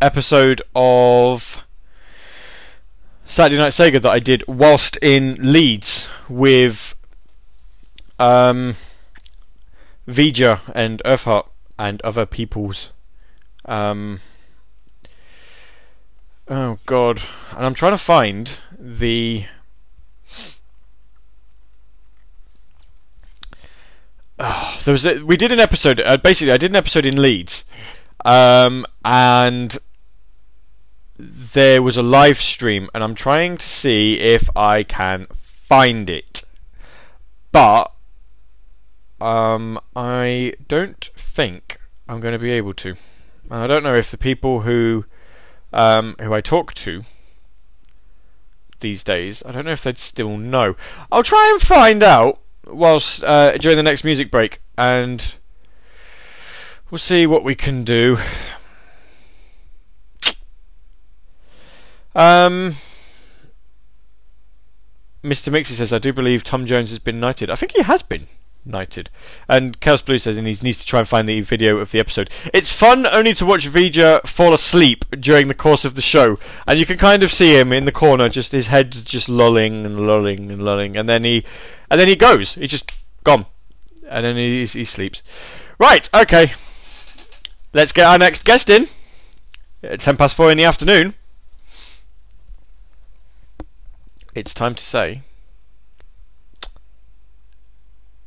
episode of Saturday Night Sega that I did whilst in Leeds with um, Vija and Earthheart and other peoples. Um, oh God! And I'm trying to find the. Oh, there was a, we did an episode. Uh, basically, I did an episode in Leeds, um, and there was a live stream, and I'm trying to see if I can find it, but um, I don't think I'm going to be able to. I don't know if the people who um, who I talk to these days, I don't know if they'd still know. I'll try and find out whilst uh, during the next music break, and we'll see what we can do. Um, Mr. Mixie says, I do believe Tom Jones has been knighted. I think he has been knighted. And Chaos Blue says, he needs to try and find the video of the episode. It's fun only to watch Vija fall asleep during the course of the show, and you can kind of see him in the corner, just his head just lolling and lolling and lolling, and then he, and then he goes. He just gone, and then he he sleeps. Right, okay. Let's get our next guest in. At ten past four in the afternoon. It's time to say.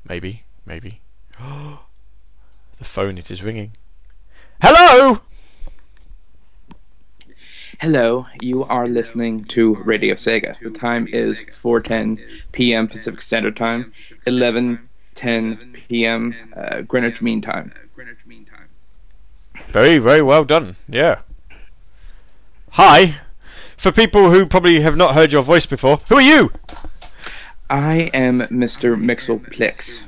Maybe, maybe. the phone, it is ringing. Hello! Hello, you are listening to Radio Sega. The time is 4:10 p.m. Pacific Standard Time, 11:10 p.m. Uh, Greenwich Mean Time. Greenwich Mean Time. Very, very well done. Yeah. Hi. For people who probably have not heard your voice before, who are you? I am Mr. Mixelplix.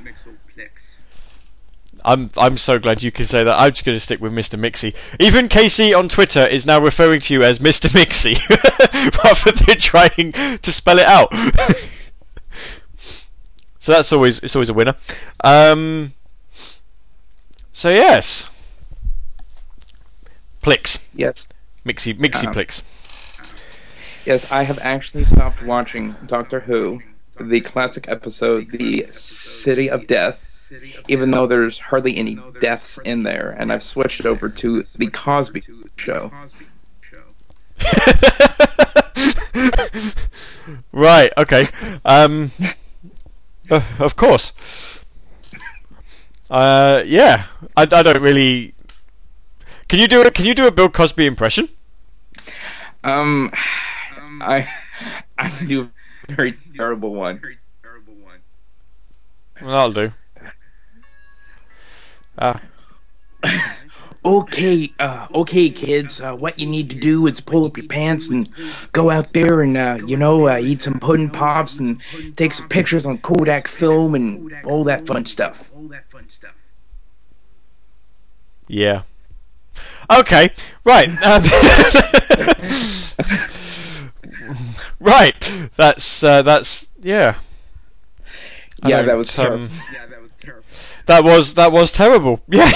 I'm I'm so glad you can say that. I'm just going to stick with Mr. Mixie. Even Casey on Twitter is now referring to you as Mr. Mixie, rather than trying to spell it out. so that's always it's always a winner. Um, so yes, Plix, Yes. Mixie Mixie Um, Plix. Yes, I have actually stopped watching Doctor Who, the classic episode, The City of Death, even though there's hardly any deaths in there, and I've switched it over to The Cosby Show. right. Okay. Um, uh, of course. Uh, yeah. I, I don't really. Can you do it? Can you do a Bill Cosby impression? Um, I I do a very terrible one. terrible Well, that'll do. Ah. Okay, uh, okay, kids. Uh, what you need to do is pull up your pants and go out there and, uh, you know, uh, eat some pudding pops and take some pictures on Kodak film and all that fun stuff. Yeah. Okay. Right. Um, right. That's uh, that's yeah. I Yeah, don't, that was terrible. um, That was that was terrible. Yeah.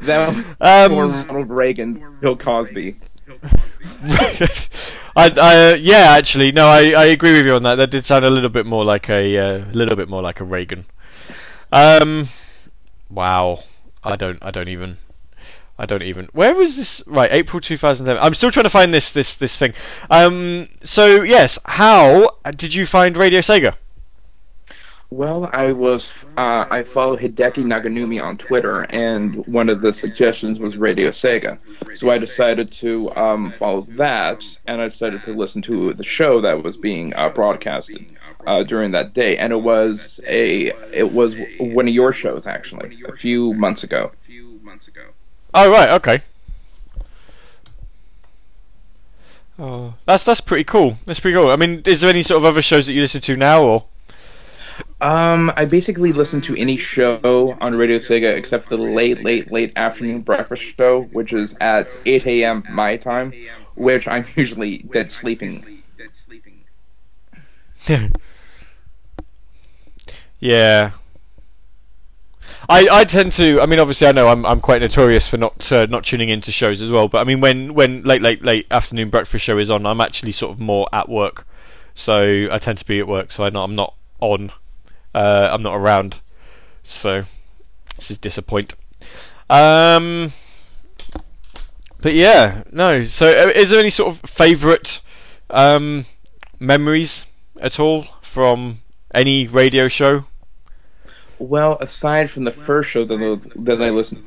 That was Um, for Ronald Reagan, Bill Cosby. I, I, uh, yeah, actually, no, I, I agree with you on that. That did sound a little bit more like a, uh, little bit more like a Reagan. Um, wow, I don't, I don't even, I don't even. Where was this? Right, April two thousand seven. I'm still trying to find this, this, this thing. Um, so yes, how did you find Radio Sega? Well, I was uh, I follow Hideki Naganuma on Twitter, and one of the suggestions was Radio Sega. So I decided to um, follow that, and I decided to listen to the show that was being uh, broadcasted uh, during that day. And it was a it was one of your shows actually a few months ago. Oh right, okay. Oh, that's that's pretty cool. That's pretty cool. I mean, is there any sort of other shows that you listen to now, or? Um, I basically listen to any show on Radio Sega except for the late, late, late afternoon breakfast show, which is at 8 a.m. my time, which I'm usually dead sleeping. Yeah. I, I tend to I mean obviously I know I'm I'm quite notorious for not uh, not tuning into shows as well but I mean when when late late late afternoon breakfast show is on I'm actually sort of more at work. So I tend to be at work so I know I'm not on uh, I'm not around. So this is disappoint. Um but yeah no so uh, is there any sort of favorite um memories at all from any radio show Well, aside from the first show that I, that I listened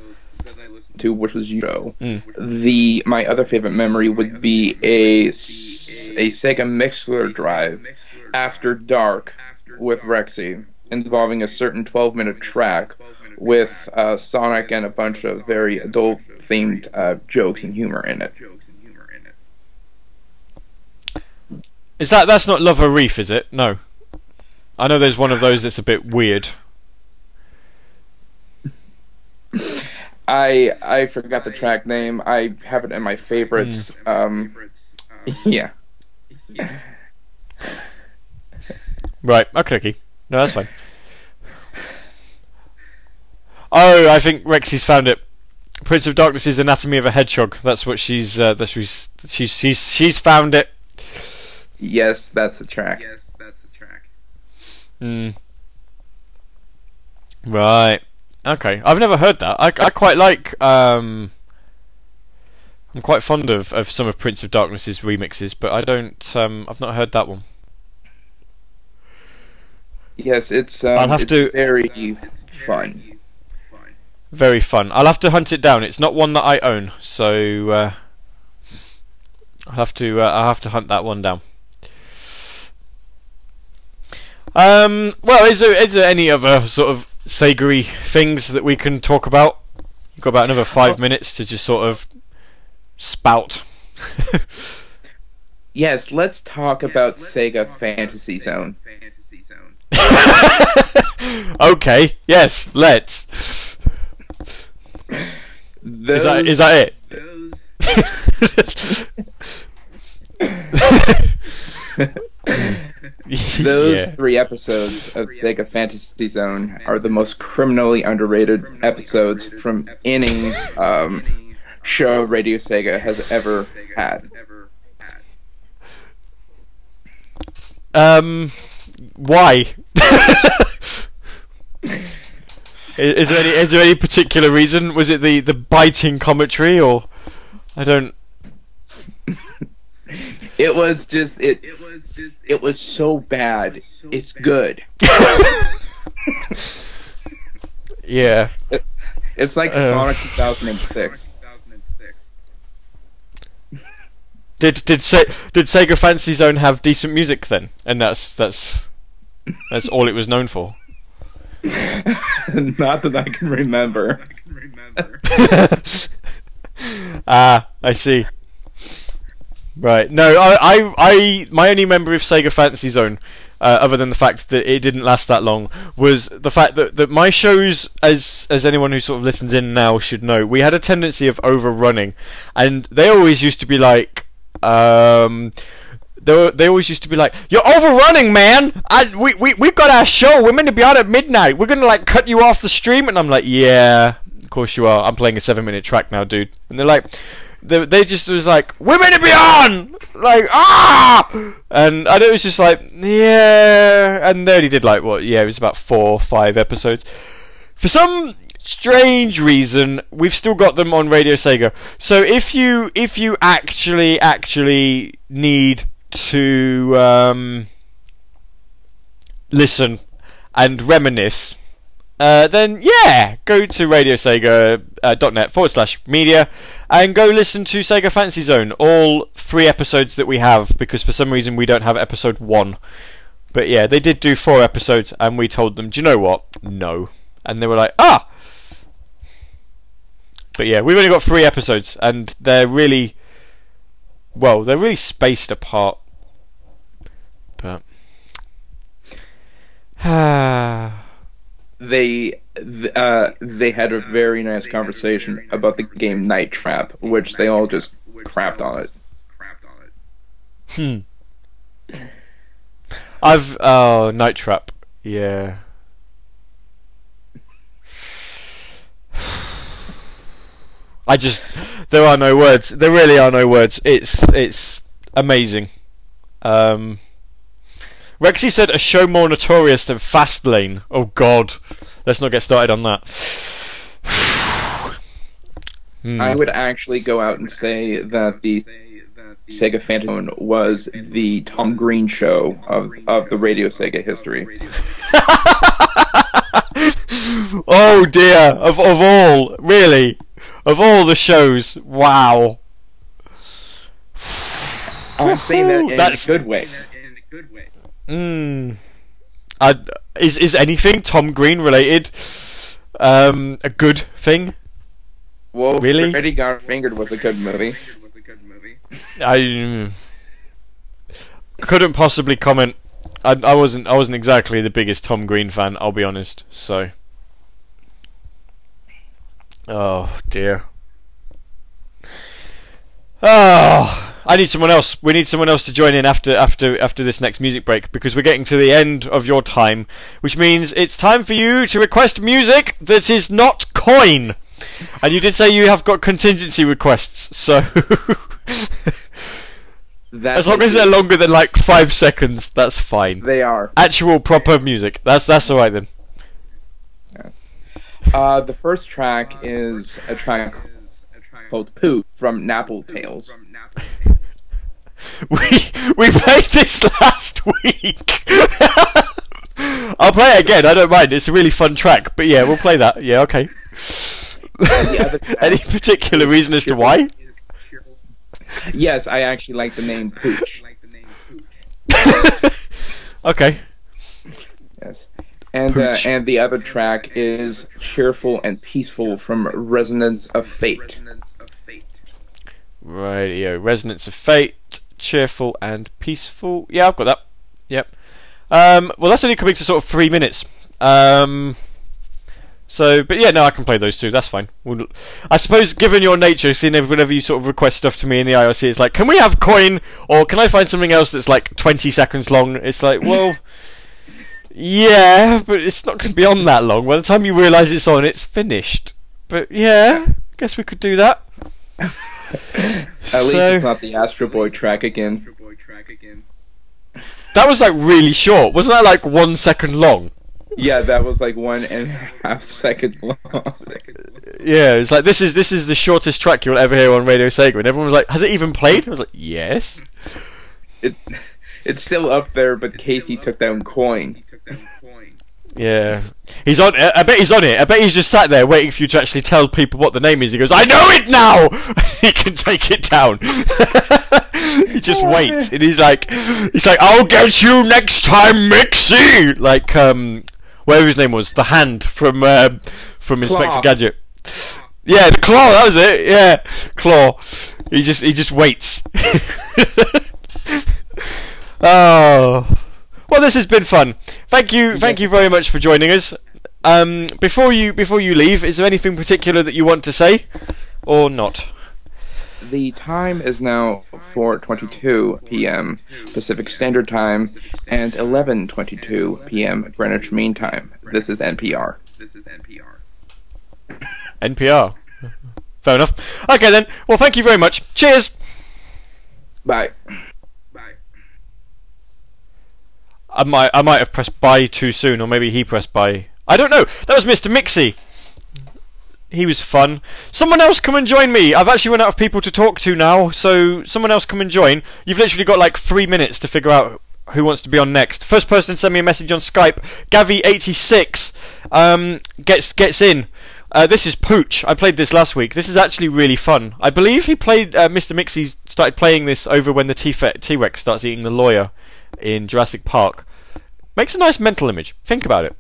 to, which was Euro, Mm. the my other favorite memory would be a a Sega Mixler drive after dark with Rexy, involving a certain 12 minute track with uh, Sonic and a bunch of very adult themed uh, jokes and humor in it. Is that that's not Lover Reef, is it? No. I know there's one of those that's a bit weird. I I forgot the track name. I have it in my favorites. Um, yeah. Right. Okay. Okay. No, that's fine. Oh, I think Rexy's found it. Prince of Darkness's Anatomy of a Hedgehog. That's what she's. Uh, that's what she's, she's. She's. She's found it. Yes, that's the track. Yes, that's the track. Hmm. Right. Okay. I've never heard that. I, I quite like. Um, I'm quite fond of, of some of Prince of Darkness's remixes, but I don't. Um, I've not heard that one. Yes, it's um, I'll have it's to- very fun. Very fun. I'll have to hunt it down. It's not one that I own, so uh, I'll have to. Uh, I'll have to hunt that one down. Um. Well, is there is there any other sort of Sega things that we can talk about? You've got about another five oh. minutes to just sort of spout. Yes, let's talk about Sega Fantasy Zone. okay. Yes. Let's. Those, Is that is that it? Those Yeah. three episodes of Sega Fantasy Zone are the most criminally underrated episodes from any um, show Radio Sega has ever had. Um, why? is, is there any is there any particular reason? Was it the the biting commentary, or I don't? It was just it. It was so bad. It's good. Yeah. It's like Uh. Sonic 2006. Did did Se- did Sega Fantasy Zone have decent music then? And that's that's that's all it was known for. Not that I can remember. Ah, I see. Right. No, I, I, I, my only memory of Sega Fantasy Zone, uh, other than the fact that it didn't last that long, was the fact that, that my shows, as as anyone who sort of listens in now should know, we had a tendency of overrunning, and they always used to be like, um. They, were, they always used to be like, "You're overrunning, man! I, we we we've got our show. We're meant to be on at midnight. We're gonna like cut you off the stream." And I'm like, "Yeah, of course you are. I'm playing a seven minute track now, dude." And they're like, they, they just was like, "We're meant to be on!" Like, ah! And and it was just like, yeah. And they only did like what? Yeah, it was about four, or five episodes. For some strange reason, we've still got them on Radio Sega. So if you if you actually actually need to um, listen and reminisce, uh, then yeah, go to radiosega.net forward slash media and go listen to Sega Fantasy Zone, all three episodes that we have, because for some reason we don't have episode one. But yeah, they did do four episodes, and we told them, do you know what? No. And they were like, ah! But yeah, we've only got three episodes, and they're really. Well, they're really spaced apart. But. Ah. they uh, they had a very nice conversation about the game Night Trap, which they all just crapped on it. Hmm. I've oh Night Trap, yeah. I just there are no words. There really are no words. It's it's amazing. Um, Rexy said a show more notorious than Fastlane. Oh God, let's not get started on that. Hmm. I would actually go out and say that the Sega Phantom was the Tom Green show of, of the Radio Sega history. oh dear, of of all, really, of all the shows, wow. I'm saying that in That's- a good way. Mm. I, is is anything Tom Green related um, a good thing? Well, Really? Freddy Got Fingered was a good movie. I couldn't possibly comment. I, I wasn't I wasn't exactly the biggest Tom Green fan. I'll be honest. So, oh dear. Oh, I need someone else. We need someone else to join in after after after this next music break because we're getting to the end of your time, which means it's time for you to request music that is not coin. And you did say you have got contingency requests, so That's as long as they're longer than like five seconds, that's fine. they are. Actual proper music. That's that's all right then. Uh, the first track is a track called "Pooch" from Napple Tales. We we played this last week. I'll play it again. I don't mind. It's a really fun track. But yeah, we'll play that. Yeah, okay. the other track Any particular reason as to why? Yes, I actually like the name Pooch. Okay. Yes. And uh, and the other track is "Cheerful and Peaceful" from Resonance of Fate. Radio Resonance of Fate, cheerful and peaceful. Yeah, I've got that. Yep. Um, well, that's only coming to sort of three minutes. Um, so, but yeah, no, I can play those two. That's fine. We'll, I suppose, given your nature, seeing whenever you sort of request stuff to me in the IRC, it's like, can we have coin, or can I find something else that's like twenty seconds long? It's like, well, yeah, but it's not going to be on that long. By the time you realise it's on, it's finished. But yeah, guess we could do that. At least it's not the Astro Boy track again. That was like really short. Wasn't that like one second long? Yeah, that was like one and a half second long. Yeah, it's like this is this is the shortest track you'll ever hear on Radio Sega, and everyone was like, "Has it even played?" I was like, "Yes." It, it's still up there, but Casey took down coin. Yeah, he's on. I bet he's on it. I bet he's just sat there waiting for you to actually tell people what the name is. He goes, "I know it now." he can take it down. he just waits, and he's like, "He's like, I'll get you next time, Mixie." Like, um, whatever his name was, the hand from um, from Inspector. Gadget. Yeah, the claw. That was it. Yeah, claw. He just he just waits. oh. Well, this has been fun. Thank you, thank you very much for joining us. Um, before you before you leave, is there anything particular that you want to say, or not? The time is now 4:22 p.m. Pacific Standard Time and 11:22 p.m. Greenwich Mean Time. This is NPR. This is NPR. NPR. Fair enough. Okay then. Well, thank you very much. Cheers. Bye. I might I might have pressed buy too soon, or maybe he pressed buy. I don't know. That was Mr. Mixie. He was fun. Someone else come and join me. I've actually run out of people to talk to now, so someone else come and join. You've literally got like three minutes to figure out who wants to be on next. First person to send me a message on Skype, Gavi86, um, gets gets in. Uh, this is Pooch. I played this last week. This is actually really fun. I believe he played. Uh, Mr. Mixie started playing this over when the T Rex starts eating the lawyer in Jurassic Park. Makes a nice mental image. Think about it.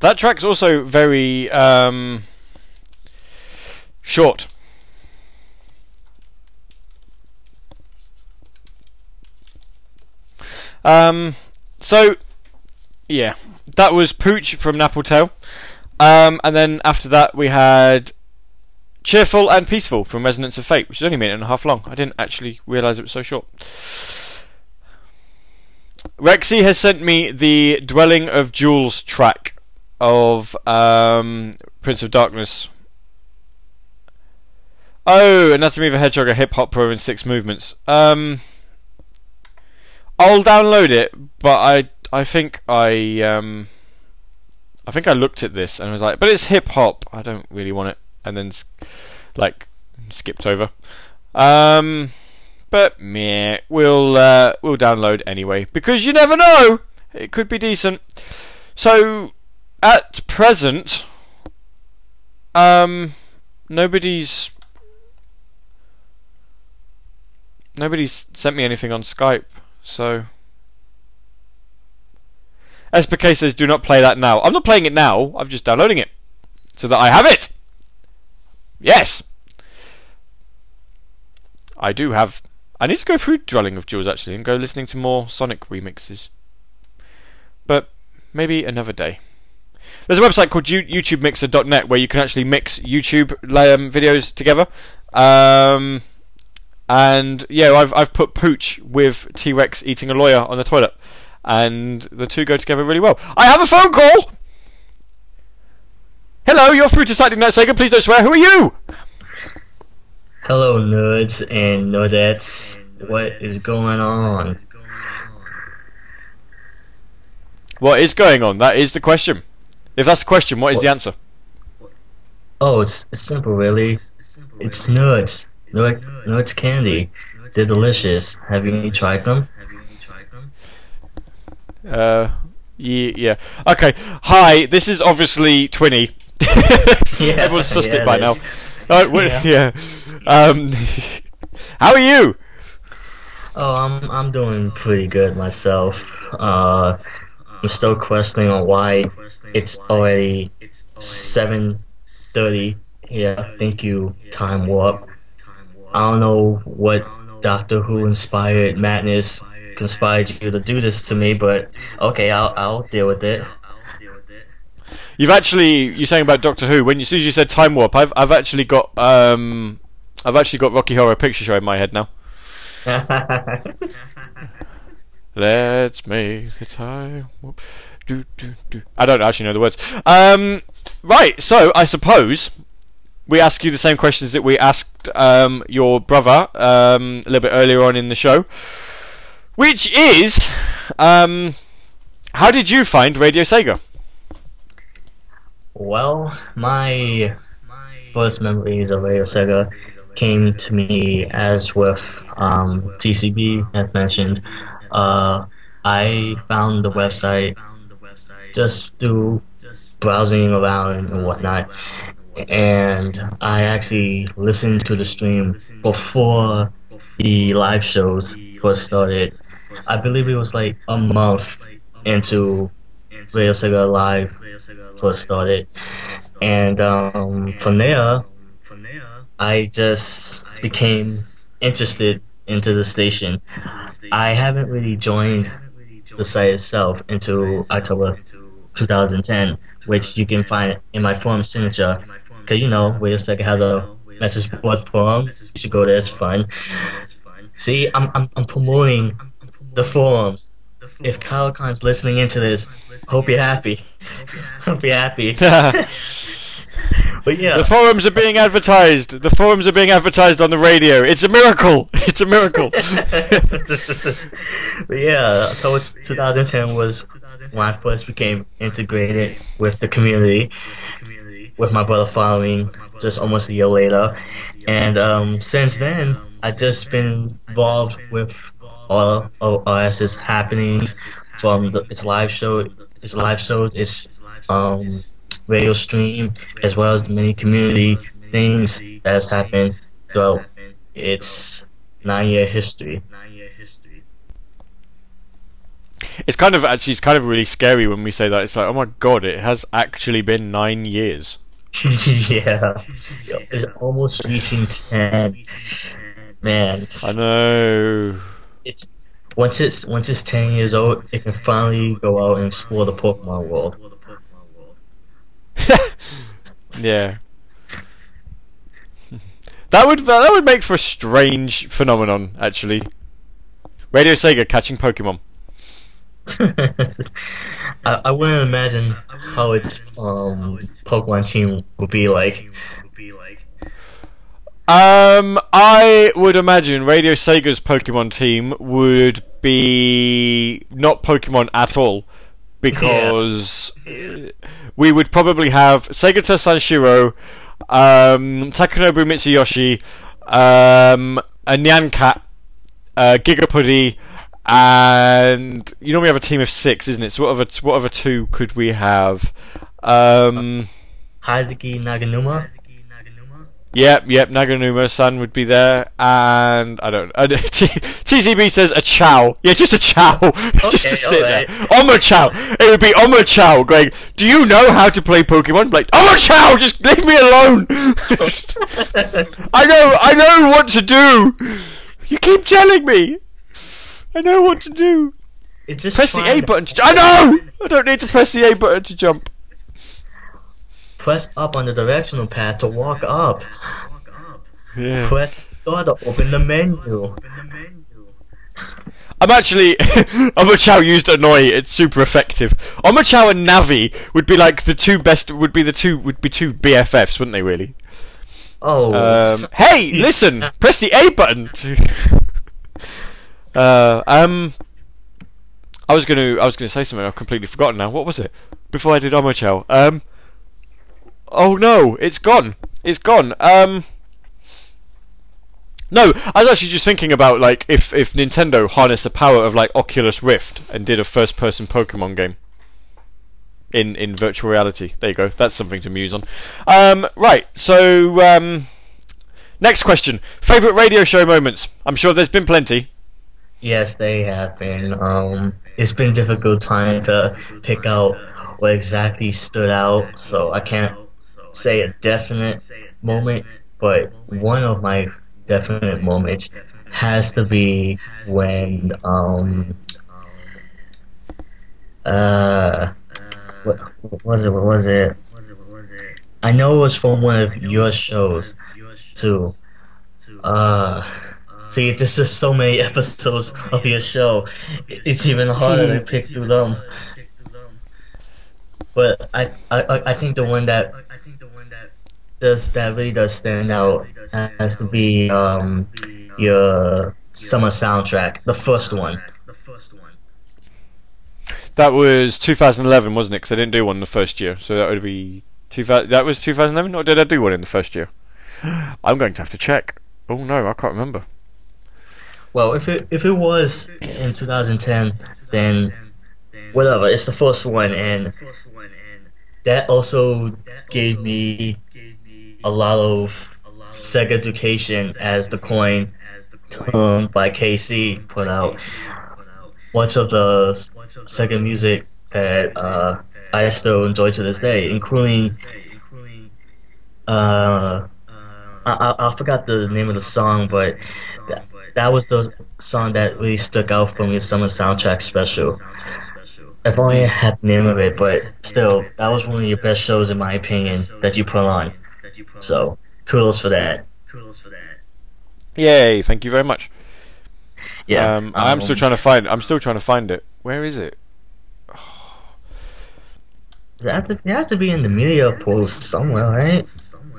That track's also very um, short. Um, so yeah, that was Pooch from Napple Tale. Um, and then after that we had Cheerful and Peaceful from Resonance of Fate, which is only a minute and a half long. I didn't actually realise it was so short. Rexy has sent me the Dwelling of Duels track of um, Prince of Darkness. Oh, Anatomy of a Hedgehog, a hip hop pro in six movements. Um, I'll download it, but I I think I um, I think I looked at this and was like, but it's hip hop. I don't really want it, and then like skipped over. Um, but meh, we'll uh, we'll download anyway because you never know. It could be decent. So at present, um, nobody's nobody's sent me anything on Skype. So SPK says, "Do not play that now." I'm not playing it now. I'm just downloading it so that I have it. Yes, I do have. I need to go through Dwelling of Duels actually and go listening to more Sonic remixes. But maybe another day. There's a website called you- YouTubeMixer.net where you can actually mix YouTube um, videos together. Um, and yeah, I've I've put Pooch with T Rex eating a lawyer on the toilet, and the two go together really well. I have a phone call. Hello, you're through to Saturday Night Sega. Please don't swear. Who are you? Hello, nerds and nerdettes. What is going on? What is going on? That is the question. If that's the question, what is the answer? Oh, it's, it's simple, really. It's nerds. Nerd, nerds candy. They're delicious. Have you tried them? Have you tried them? Uh, ye- yeah. Okay. Hi, this is obviously Twinny. Everyone's sussed yeah, it by it now. Uh, Yeah. yeah. Um, how are you? Oh, I'm I'm doing pretty good myself. Uh, I'm still questioning on why it's already 7:30 here. Thank you, Time Warp. I don't know what Doctor Who inspired madness conspired you to do this to me, but okay, I'll I'll deal with it. You've actually you're saying about Doctor Who. When you, as soon as you said Time Warp, I've I've actually got um I've actually got Rocky Horror Picture Show in my head now. Let's make the time warp. Do, do, do. I don't actually know the words. Um, right. So I suppose we ask you the same questions that we asked um, your brother um, a little bit earlier on in the show, which is, um, how did you find Radio Sega? Well, my first memories of Radio Sega came to me as with um, TCB, as mentioned. Uh, I found the website just through browsing around and whatnot, and I actually listened to the stream before the live shows first started. I believe it was like a month into Radio Sega Live first started, and um, from there, I just became interested into the station. I haven't really joined the site itself until October 2010, which you can find in my forum signature. Cause you know, Radio Sega has a message board forum. You should go there; it's fun. See, I'm I'm, I'm promoting the forums. If Kyle Khan's listening into this, hope you're happy. hope you're happy. but yeah, The forums are being advertised. The forums are being advertised on the radio. It's a miracle. It's a miracle. but yeah, October 2010 was I became integrated with the community, with my brother following just almost a year later. And um, since then, I've just been involved with all of RS's happenings from the, its live show, its live shows, its um, radio stream, as well as the many community things that has happened throughout its nine-year history. It's kind of actually it's kind of really scary when we say that. It's like, oh my god, it has actually been nine years. yeah, it's almost reaching ten. Man, I know. it's once it's once it's ten years old, it can finally go out and explore the Pokemon world. Yeah. That would that would make for a strange phenomenon, actually. Radio Sega catching Pokemon. I, I wouldn't imagine how its um Pokemon team would be like. Um, I would imagine Radio Sega's Pokemon team would be not Pokemon at all, because we would probably have Segata Sanshiro, um, Takanobu Mitsuyoshi, um, a Nyancat, uh, Gigapuddy, and you know we have a team of six, isn't it? So what other what other two could we have? Um, Hideki Naganuma. Yep, yep. Naganuma-san would be there, and I don't. Uh, T- TCB says a chow. Yeah, just a chow, just to sit alright. there. Omochao. It would be Omochao going. Do you know how to play Pokemon? Like Omochao, just leave me alone. I know, I know what to do. You keep telling me. I know what to do. It's just Press the A button. To, I know. I don't need to press the A button to jump. Press up on the directional pad to walk up. Yeah. Press start to open the menu. I'm actually Omochao used Annoy. It's super effective. Omochao and Navi would be like the two best. Would be the two. Would be two BFFs, wouldn't they? Really? Oh, Um, hey, listen! Press the A button. To uh, um, I was gonna. I was gonna say something. I've completely forgotten now. What was it? Before I did Omochao. Um. Oh no! It's gone. It's gone. Um. No, I was actually just thinking about like if if Nintendo harnessed the power of like Oculus Rift and did a first-person Pokemon game in in virtual reality. There you go. That's something to muse on. Um, right. So um, next question: favorite radio show moments. I'm sure there's been plenty. Yes, they have been. Um, it's been difficult trying to pick out what exactly stood out, so I can't say a definite moment, but one of my definite moments has to be when um uh what, what was it? What was it? I know it was from one of your shows too. Uh, see, this is so many episodes of your show. It's even harder to pick through them. But I, I, I think the one that does that really does stand out has to be um your summer soundtrack, the first one. That was 2011, wasn't it? Because I didn't do one in the first year, so that would be 2000. That was 2011, or did I do one in the first year? I'm going to have to check. Oh no, I can't remember. Well, if it if it was in 2010, then whatever. It's the first one, and that also gave me a lot of Sega education as the coin term by KC put out. Much of the Sega music that uh, I still enjoy to this day, including uh, I, I, I forgot the name of the song, but that, that was the song that really stuck out from your summer soundtrack special. I've only had the name of it, but still, that was one of your best shows in my opinion that you put on. So, kudos for that. Yay! Thank you very much. Yeah, Um, I'm still trying to find. I'm still trying to find it. Where is it? It has, to, it has to be in the media post somewhere, right?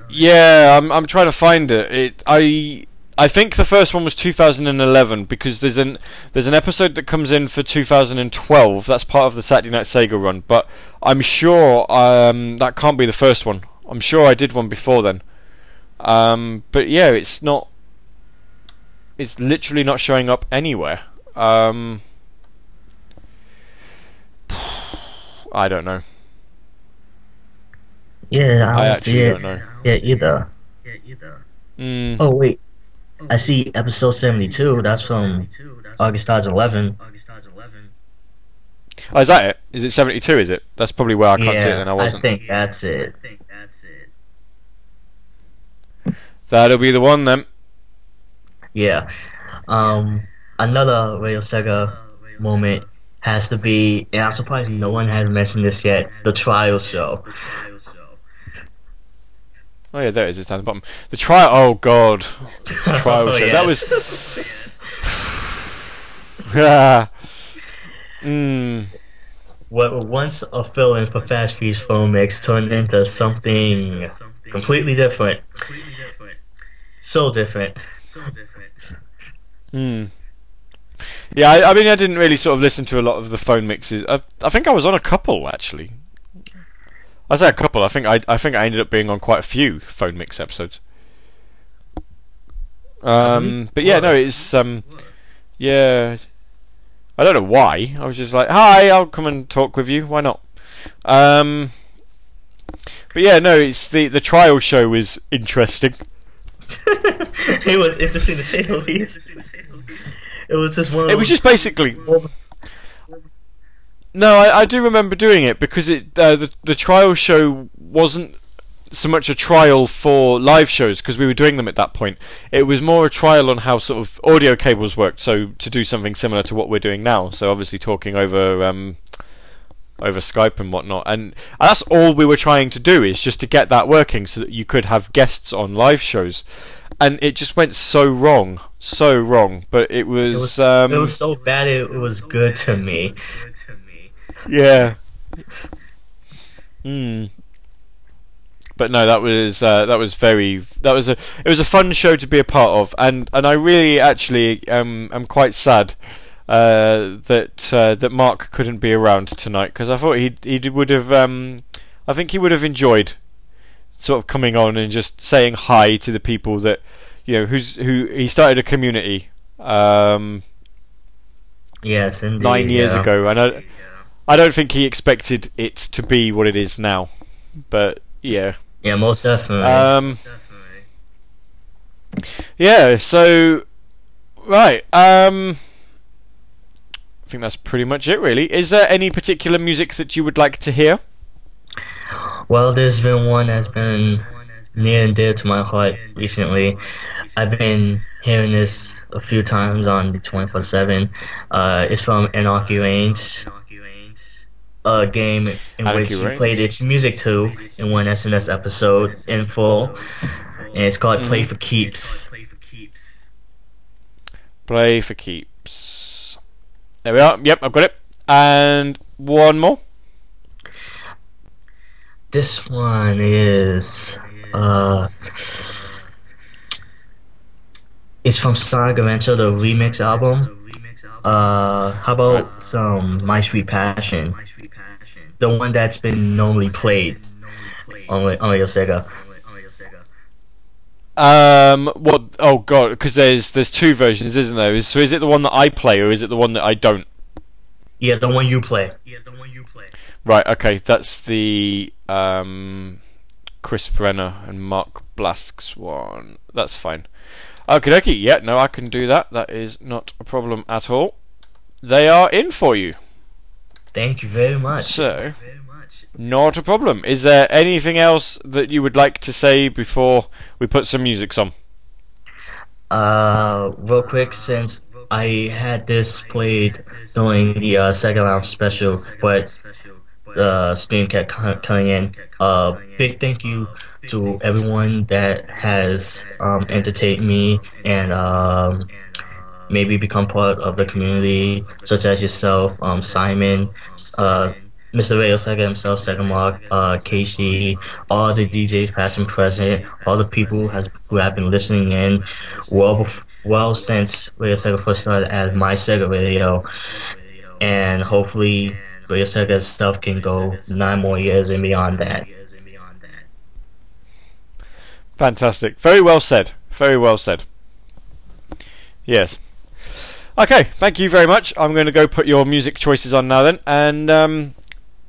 Yeah, I'm. I'm trying to find it. It. I. I think the first one was 2011 because there's an there's an episode that comes in for 2012. That's part of the Saturday Night Sega run, but I'm sure um, that can't be the first one. I'm sure I did one before then. Um, but yeah, it's not. It's literally not showing up anywhere. Um, I don't know. Yeah, I, I actually it. don't know. Yeah, either. Mm. Oh wait, I see episode seventy-two. That's from August 2011. Oh, is that it? Is it 72? Is it? That's probably where I can't see it. And I wasn't. I think that's it. I think that's it. That'll be the one then. Yeah. Um, another Radio Sega moment has to be, and I'm surprised no one has mentioned this yet, the trial show. Oh yeah, there it is. It's down the bottom. The trial. Oh god, trial Oh, show. That was. Ah. mm. What once a fill-in for Fast Fuse Phone Mix turned into something completely different. So different. So different. Hmm. Yeah, I, I mean, I didn't really sort of listen to a lot of the phone mixes. I, I think I was on a couple actually. I say a couple. I think I, I think I ended up being on quite a few phone mix episodes. Um, but yeah, no, it's um, yeah. I don't know why. I was just like, hi, I'll come and talk with you. Why not? Um, but yeah, no, it's the the trial show was interesting. it was interesting to say the least. It was just one of It was just basically. No, I, I do remember doing it because it uh, the the trial show wasn't so much a trial for live shows because we were doing them at that point. It was more a trial on how sort of audio cables worked. So to do something similar to what we're doing now. So obviously talking over um, over Skype and whatnot, and that's all we were trying to do is just to get that working so that you could have guests on live shows. And it just went so wrong, so wrong. But it was, It was, um, it was so bad it, it was good to me. Yeah. Hmm. But no, that was uh, that was very that was a it was a fun show to be a part of, and and I really actually um am quite sad uh, that uh, that Mark couldn't be around tonight because I thought he he would have um I think he would have enjoyed sort of coming on and just saying hi to the people that you know who's who he started a community um Yes, indeed. nine years yeah. ago, and I, I don't think he expected it to be what it is now. But yeah, Yeah, most definitely. um, yeah. So right, um, I think that's pretty much it. Really, is there any particular music that you would like to hear? Well, there's been one that's been near and dear to my heart recently. I've been hearing this a few times on the 24 7. Uh, it's from Anarchy Reigns, a game in which you Reigns. played its music to in one SNS episode in full. And it's called Play Mm-hmm. for Keeps. Play for keeps. There we are. Yep, I've got it. And one more. This one is. Uh, it's from Sonic Adventure, the remix album. Uh, how about some My Sweet Passion? The one that's been normally played on on Radio Sega. Um, what? Oh god, because there's there's two versions, isn't there? Is- So is it the one that I play, or is it the one that I don't? Yeah, the one you play. Yeah, the one you play. Right. Okay, that's the um, Chris Vrenna and Mark Blask's one. That's fine. Okay, dokie. Yeah, no, I can do that. That is not a problem at all. They are in for you. Thank you very much. So, not a problem. Is there anything else that you would like to say before we put some music on? Uh, real quick, since I had this played during the uh, Sega Lounge special, but the stream kept coming in. Uh, big thank you to everyone that has um, entertained me and um, maybe become part of the community, such as yourself, um, Simon, uh, Mr. Radio Sega himself, Sega Mark, uh, Casey, all the DJs past and present, all the people who, has, who have been listening in well, well since Radio Sega first started as My Sega Radio, and hopefully Radio Sega stuff can go nine more years and beyond that. Fantastic. Very well said. Very well said. Yes. Okay, thank you very much. I'm going to go put your music choices on now then, and um,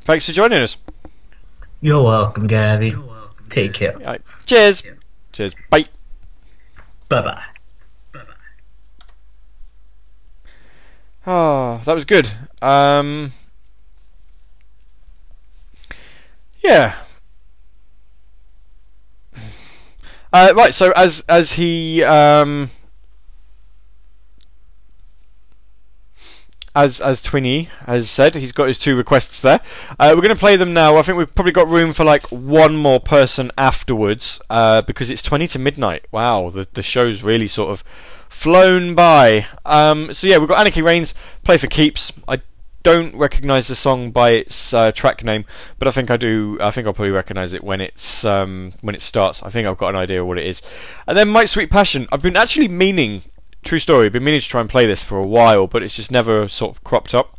thanks for joining us. You're welcome, Gabby. Take care. Right. Cheers. Cheers. Bye. Bye bye. Oh, that was good. Um, Yeah. Uh, right. So as as he um, as as Twinny has said, he's got his two requests there. Uh, we're going to play them now. I think we've probably got room for like one more person afterwards uh, because it's twenty to midnight. Wow, the the show's really sort of flown by. Um, so yeah, we've got Anarchy Reigns play for keeps. I don't recognise the song by its uh, track name, but I think I do. I think I'll probably recognise it when it's um, when it starts. I think I've got an idea what it is. And then My Sweet Passion. I've been actually meaning, true story, been meaning to try and play this for a while, but it's just never sort of cropped up.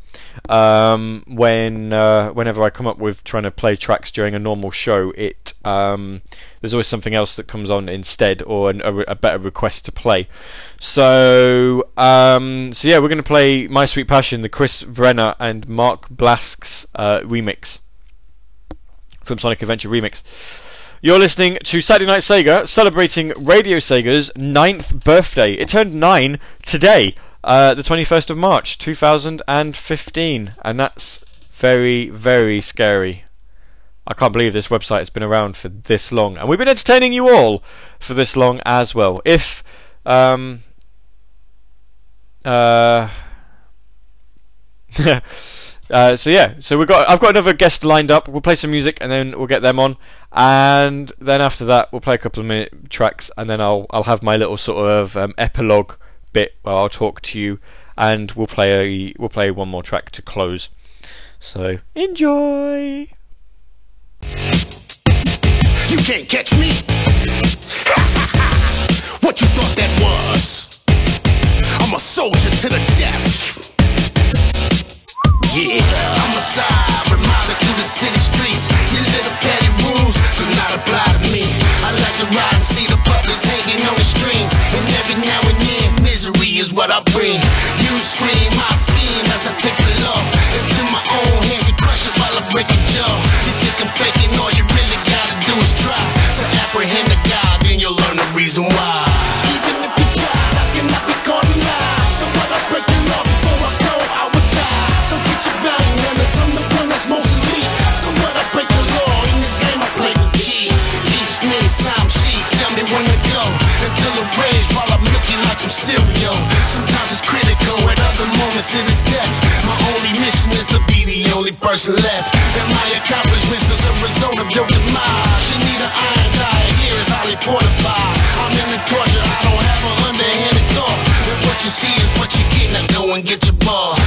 Um, when uh, whenever I come up with trying to play tracks during a normal show, it um, there's always something else that comes on instead, or an, a, a better request to play. So um, so yeah, we're going to play My Sweet Passion, the Chris Vrenna and Mark Blask's uh, remix from Sonic Adventure Remix. You're listening to Saturday Night Sega, celebrating Radio Sega's ninth birthday. It turned nine today, uh, the 21st of March, 2015, and that's very, very scary. I can't believe this website has been around for this long, and we've been entertaining you all for this long as well. If um, uh, uh, so yeah, so we've got I've got another guest lined up. We'll play some music and then we'll get them on, and then after that we'll play a couple of minute tracks, and then I'll I'll have my little sort of um, epilogue bit where I'll talk to you, and we'll play a, we'll play one more track to close. So enjoy. You can't catch me. what you thought that was? I'm a soldier to the death. Yeah, I'm a side reminder through the city streets. Your little petty rules do not apply to me. I like to ride and see the butlers hanging on the strings. And every now and then, misery is what I bring. You scream, I scheme as I take the law into my own hands and crush it while I break your jaw. You think I'm faking, all you really gotta do is try to apprehend the God, then you'll learn the reason why. Some cereal. Sometimes it's critical, at other moments it is death. My only mission is to be the only person left. And my accomplishments is a result of your demise. You need an iron diet, here is highly fortified. I'm in the torture, I don't have a underhanded thought. And what you see is what you get, now go and get your boss.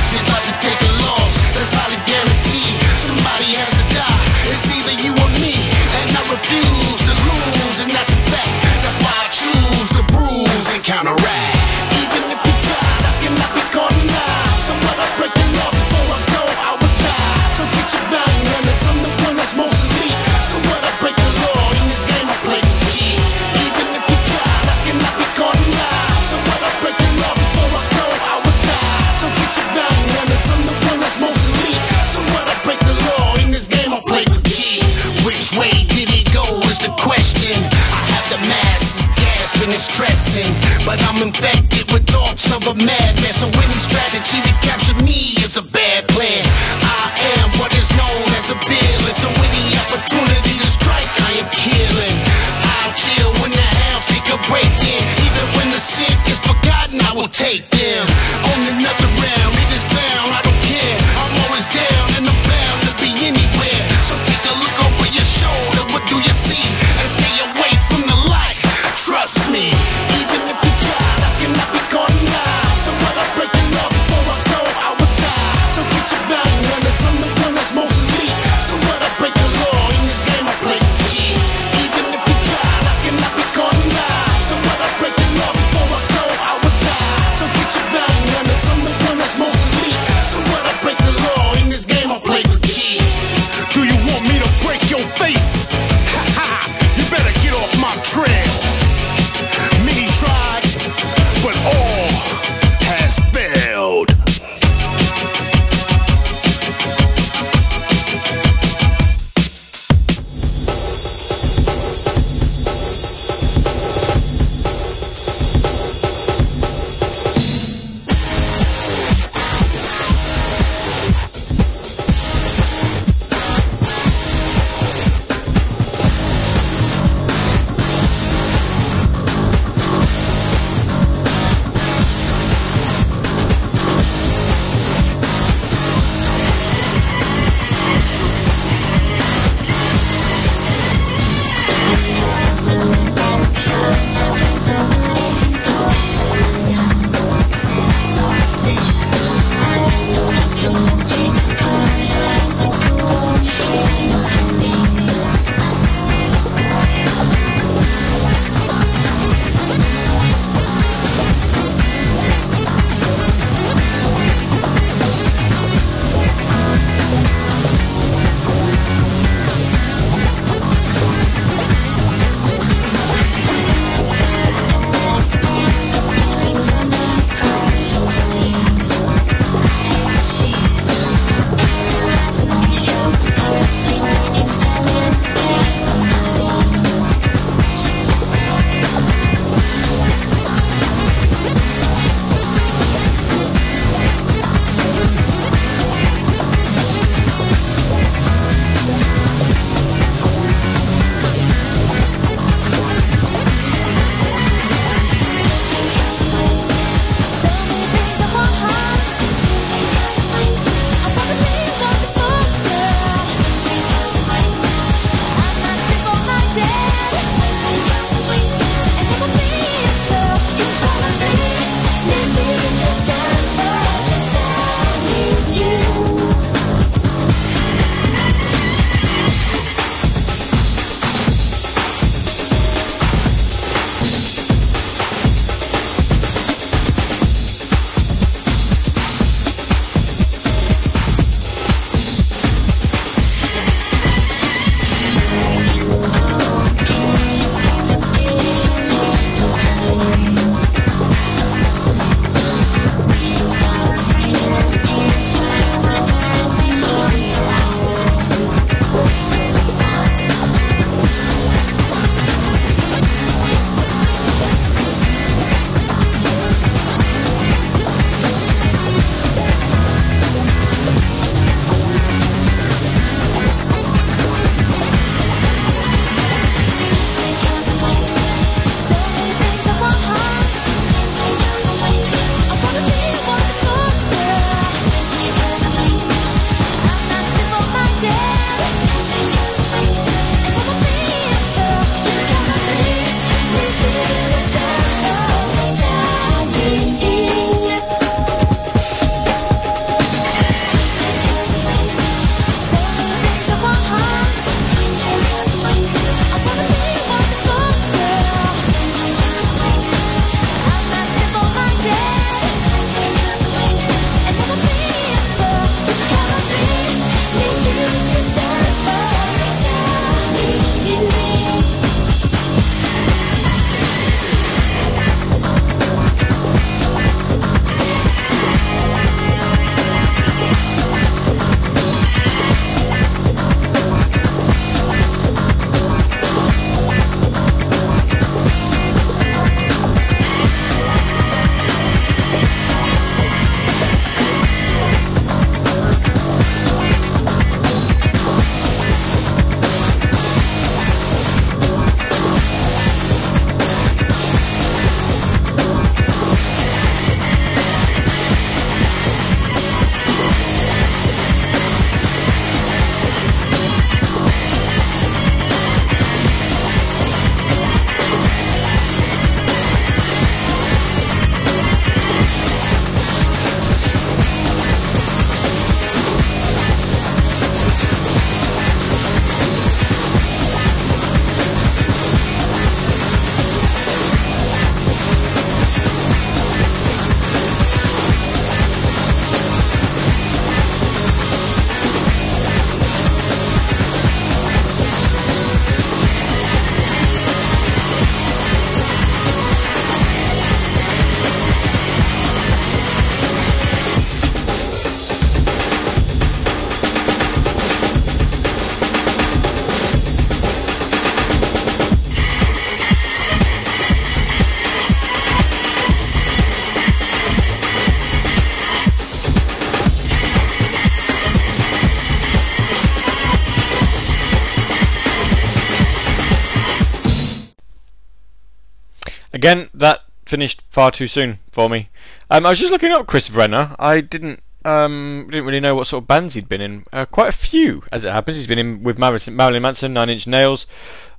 Again, that finished far too soon for me. Um, I was just looking up Chris Vrenna. I didn't um, didn't really know what sort of bands he'd been in. Uh, quite a few, as it happens. He's been in with Marilyn, Manson, Nine Inch Nails,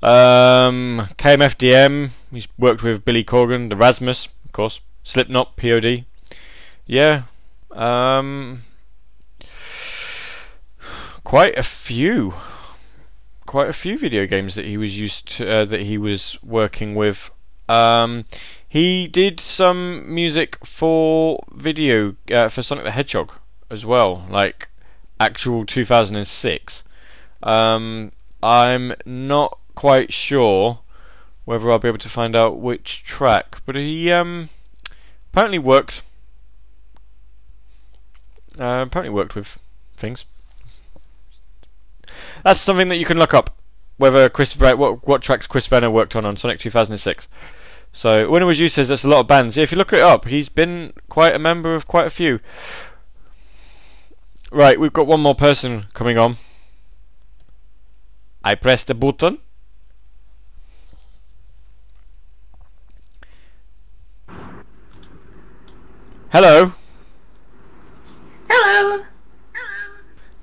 um, KMFDM. He's worked with Billy Corgan, The Rasmus, of course, Slipknot, POD. Yeah, um, quite a few, quite a few video games that he was used to, uh, that he was working with. Um, he did some music for video uh, for Sonic the Hedgehog as well, like actual 2006. Um, I'm not quite sure whether I'll be able to find out which track, but he um, apparently worked. Uh, apparently worked with things. That's something that you can look up. Whether Chris what what tracks Chris Vrenna worked on on Sonic 2006. So when it was you says that's a lot of bands. Yeah, if you look it up, he's been quite a member of quite a few. Right, we've got one more person coming on. I press the button. Hello. Hello.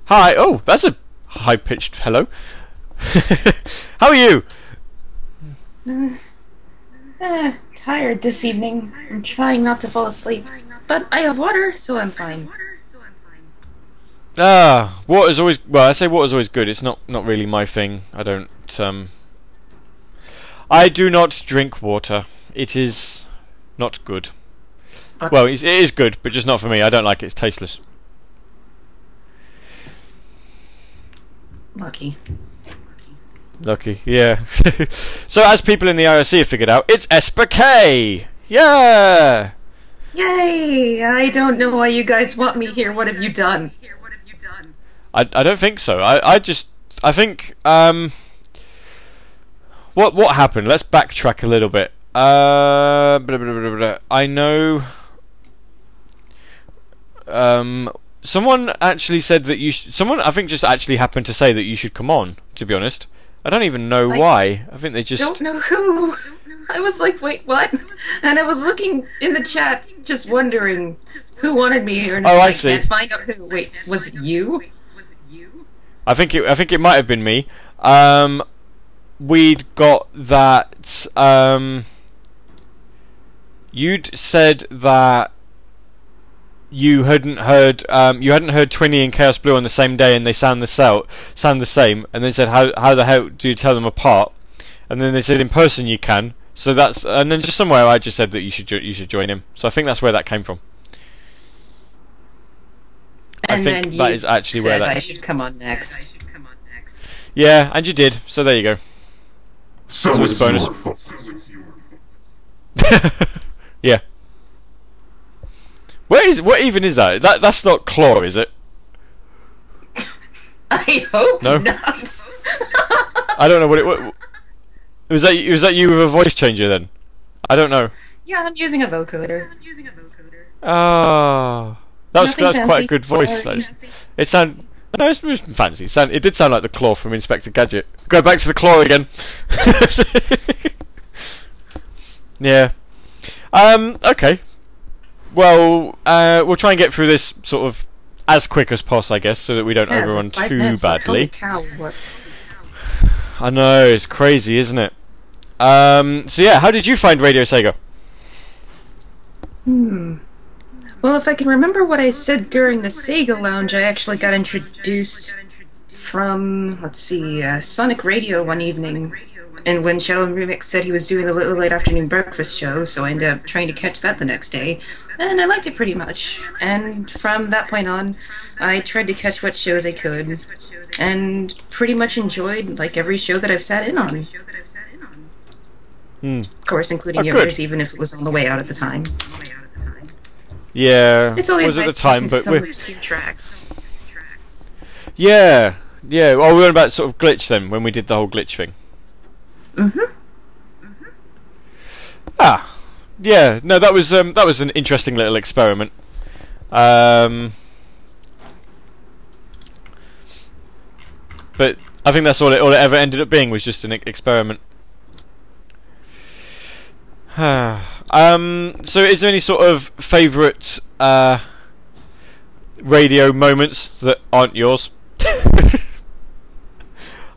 Hi. Oh, that's a high pitched hello. How are you? Uh, eh, tired this evening. I'm trying not to fall asleep. But I have water, so I'm fine. Ah, water's always well. I say water's always good. It's not not really my thing. I don't um. I do not drink water. It is not good. Well, it's, it is good, but just not for me. I don't like it. It's tasteless. Lucky. Lucky, yeah. so, as people in the IRC have figured out, it's Esper K. Yeah. Yay! I don't know why you guys want me here. What have you done? I, I don't think so. I, I just I think um what what happened? Let's backtrack a little bit. Uh, blah, blah, blah, blah, blah. I know. Um, someone actually said that you. Sh- someone I think just actually happened to say that you should come on. To be honest, I don't even know why. I think they just. Don't know who. I was like, wait, what? And I was looking in the chat, just wondering who wanted me here. And Oh, I see. Can't find out who. Wait, was it you? Was it you? I think it. I think it might have been me. Um, we'd got that. Um, you'd said that you hadn't heard. Um, you hadn't heard Twinny and Chaos Blue on the same day, and they sound the same. Sound the same. And they said, "How how the hell do you tell them apart?" And then they said, "In person you can." So that's. And then just somewhere I just said that you should jo- you should join him. So I think that's where that came from. I think then that you is actually where that. I should come on next. Yeah, and you did. So there you go. So So it's it's a bonus. your fault. yeah. Where is what even is that? That that's not claw, is it? I hope No? not. I don't know what it what, was that. Was that you with a voice changer then? I don't know. yeah, I'm using a vocoder. Using a vocoder. Ah, that was that's quite a good voice. It sound no, it's, it's fancy. It, sound, it did sound like the claw from Inspector Gadget. Go back to the claw again. yeah. Um. Okay. Well, uh, we'll try and get through this sort of as quick as possible, I guess, so that we don't Yeah, overrun too minutes, badly. cow. I know it's crazy, isn't it? Um. So yeah, how did you find Radio Sega? Hmm. Well, if I can remember what I said during the Sega Lounge, I actually got introduced from, let's see, uh, Sonic Radio one evening. And when Shadow Remix said he was doing little late afternoon breakfast show, so I ended up trying to catch that the next day. And I liked it pretty much. And from that point on, I tried to catch what shows I could. And pretty much enjoyed, like, every show that I've sat in on. Hmm. Of course, including Oh, yours, even if it was on the way out at the time. Yeah, It's always was at nice the time, to but some we're, obscure tracks. yeah, yeah. Well, we were about sort of glitch then when we did the whole glitch thing. Mm-hmm. Ah, yeah. No, that was um, that was an interesting little experiment. Um, but I think that's all it all it ever ended up being was just an experiment. um. So, is there any sort of favourite uh, radio moments that aren't yours?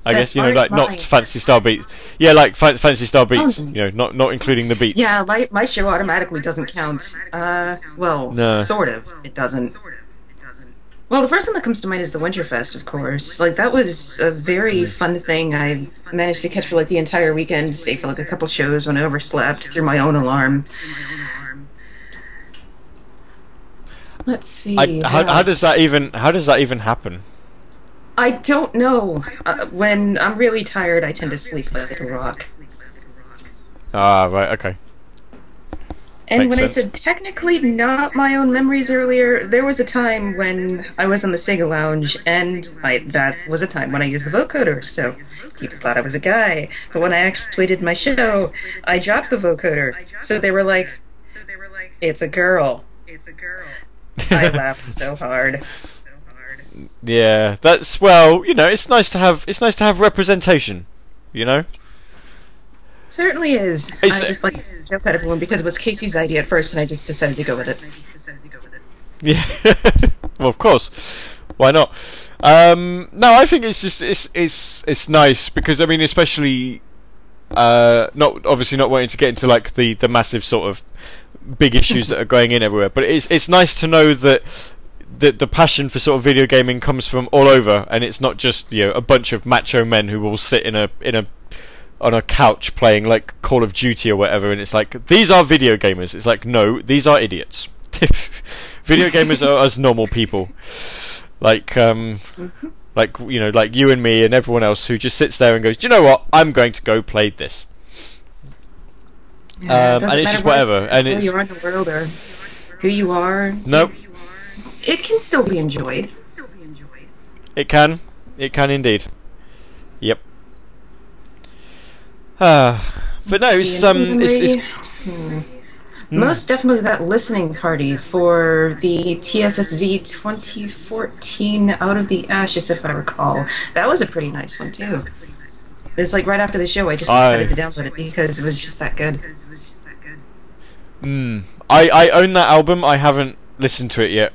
I guess you know, like mine. not Phantasy Star beats. Yeah, like fa- Phantasy Star beats. Oh. You know, not not including the beats. Yeah, my, my show automatically doesn't count. Uh, well, No. sort of. It doesn't. Well, the first one that comes to mind is the Winterfest, of course. Like, that was a very fun thing I managed to catch for, like, the entire weekend, save for, like, a couple shows when I overslept through my own alarm. Let's see. I, how, how does that even how does that even happen? I don't know. Uh, when I'm really tired, I tend to sleep like a rock. Ah, right, okay. And Makes when sense. I said technically not my own memories earlier, there was a time when I was on the Sega Lounge, and I, that was a time when I used the vocoder, so people thought I was a guy. But when I actually did my show, I dropped the vocoder, so they were like, "It's a girl." It's a girl. I laughed so hard. Yeah, that's well, you know, it's nice to have it's nice to have representation. You know. Certainly is. It's- I just like to joke at everyone because it was Casey's idea at first, and I just decided to go with it. Yeah. well, of course. Why not? Um, no, I think it's just it's it's it's nice because I mean, especially uh, not obviously not wanting to get into like the the massive sort of big issues that are going in everywhere, but it's it's nice to know that. That the passion for sort of video gaming comes from all over, and it's not just you know a bunch of macho men who will sit in a in a on a couch playing like Call of Duty or whatever, and it's like these are video gamers. It's like no, these are idiots. video gamers are us normal people, like um, like you know, like you and me and everyone else who just sits there and goes, Do you know what? I'm going to go play this. Yeah, Um, doesn't and it's just what- whatever, and it's- you are in the world or who you are. Nope, It can still be enjoyed. it can, it can indeed. Yep. Ah, but no, Let's it's see, um, it's, it's Hmm. Most definitely that listening party for the TSSZ 2014 Out of the Ashes, if I recall. That was a pretty nice one, too. It's like right after the show, I just I- decided to download it because it was just that good. Mm. I, I own that album. I haven't listened to it yet,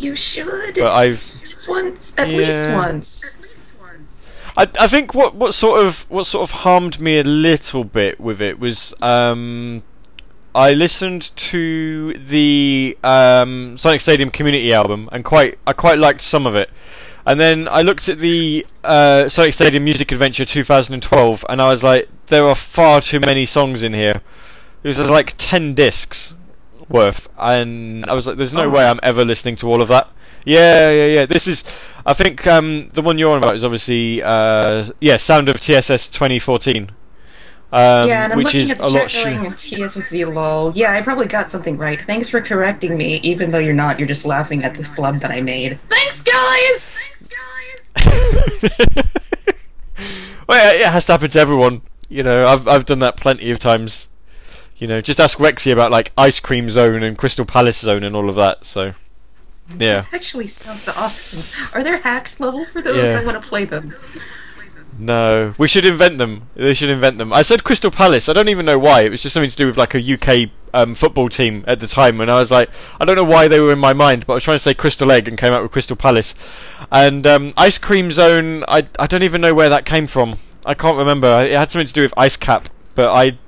You should! but I've. Just once, at least Yeah. once. I, I think what, what sort of what sort of harmed me a little bit with it was um, I listened to the um, Sonic Stadium Community album and quite I quite liked some of it, and then I looked at the uh, Sonic Stadium Music Adventure 2012 and I was like, there are far too many songs in here. It was there's like ten discs worth, and I was like, "There's no Oh. way I'm ever listening to all of that." Yeah, yeah, yeah. This is, I think, um, the one you're on about is obviously, uh, yeah, Sound of TSS 2014, um, yeah, and I'm which looking is at a lot. Sh- TSSZ lol. Yeah, I probably got something right. Thanks for correcting me, even though you're not. You're just laughing at the flub that I made. Thanks, guys! well, yeah, it has to happen to everyone. You know, I've I've done that plenty of times. You know, just ask Rexy about like Ice Cream Zone and Crystal Palace Zone and all of that. So, yeah. Actually, sounds awesome. Are there hacks level for those? Yeah. I want to play them. No, we should invent them. They should invent them. I said Crystal Palace. I don't even know why. It was just something to do with like a UK um, football team at the time, and I was like, I don't know why they were in my mind, but I was trying to say Crystal Egg and came out with Crystal Palace. And um, Ice Cream Zone. I I don't even know where that came from. I can't remember. It had something to do with Ice Cap, but I.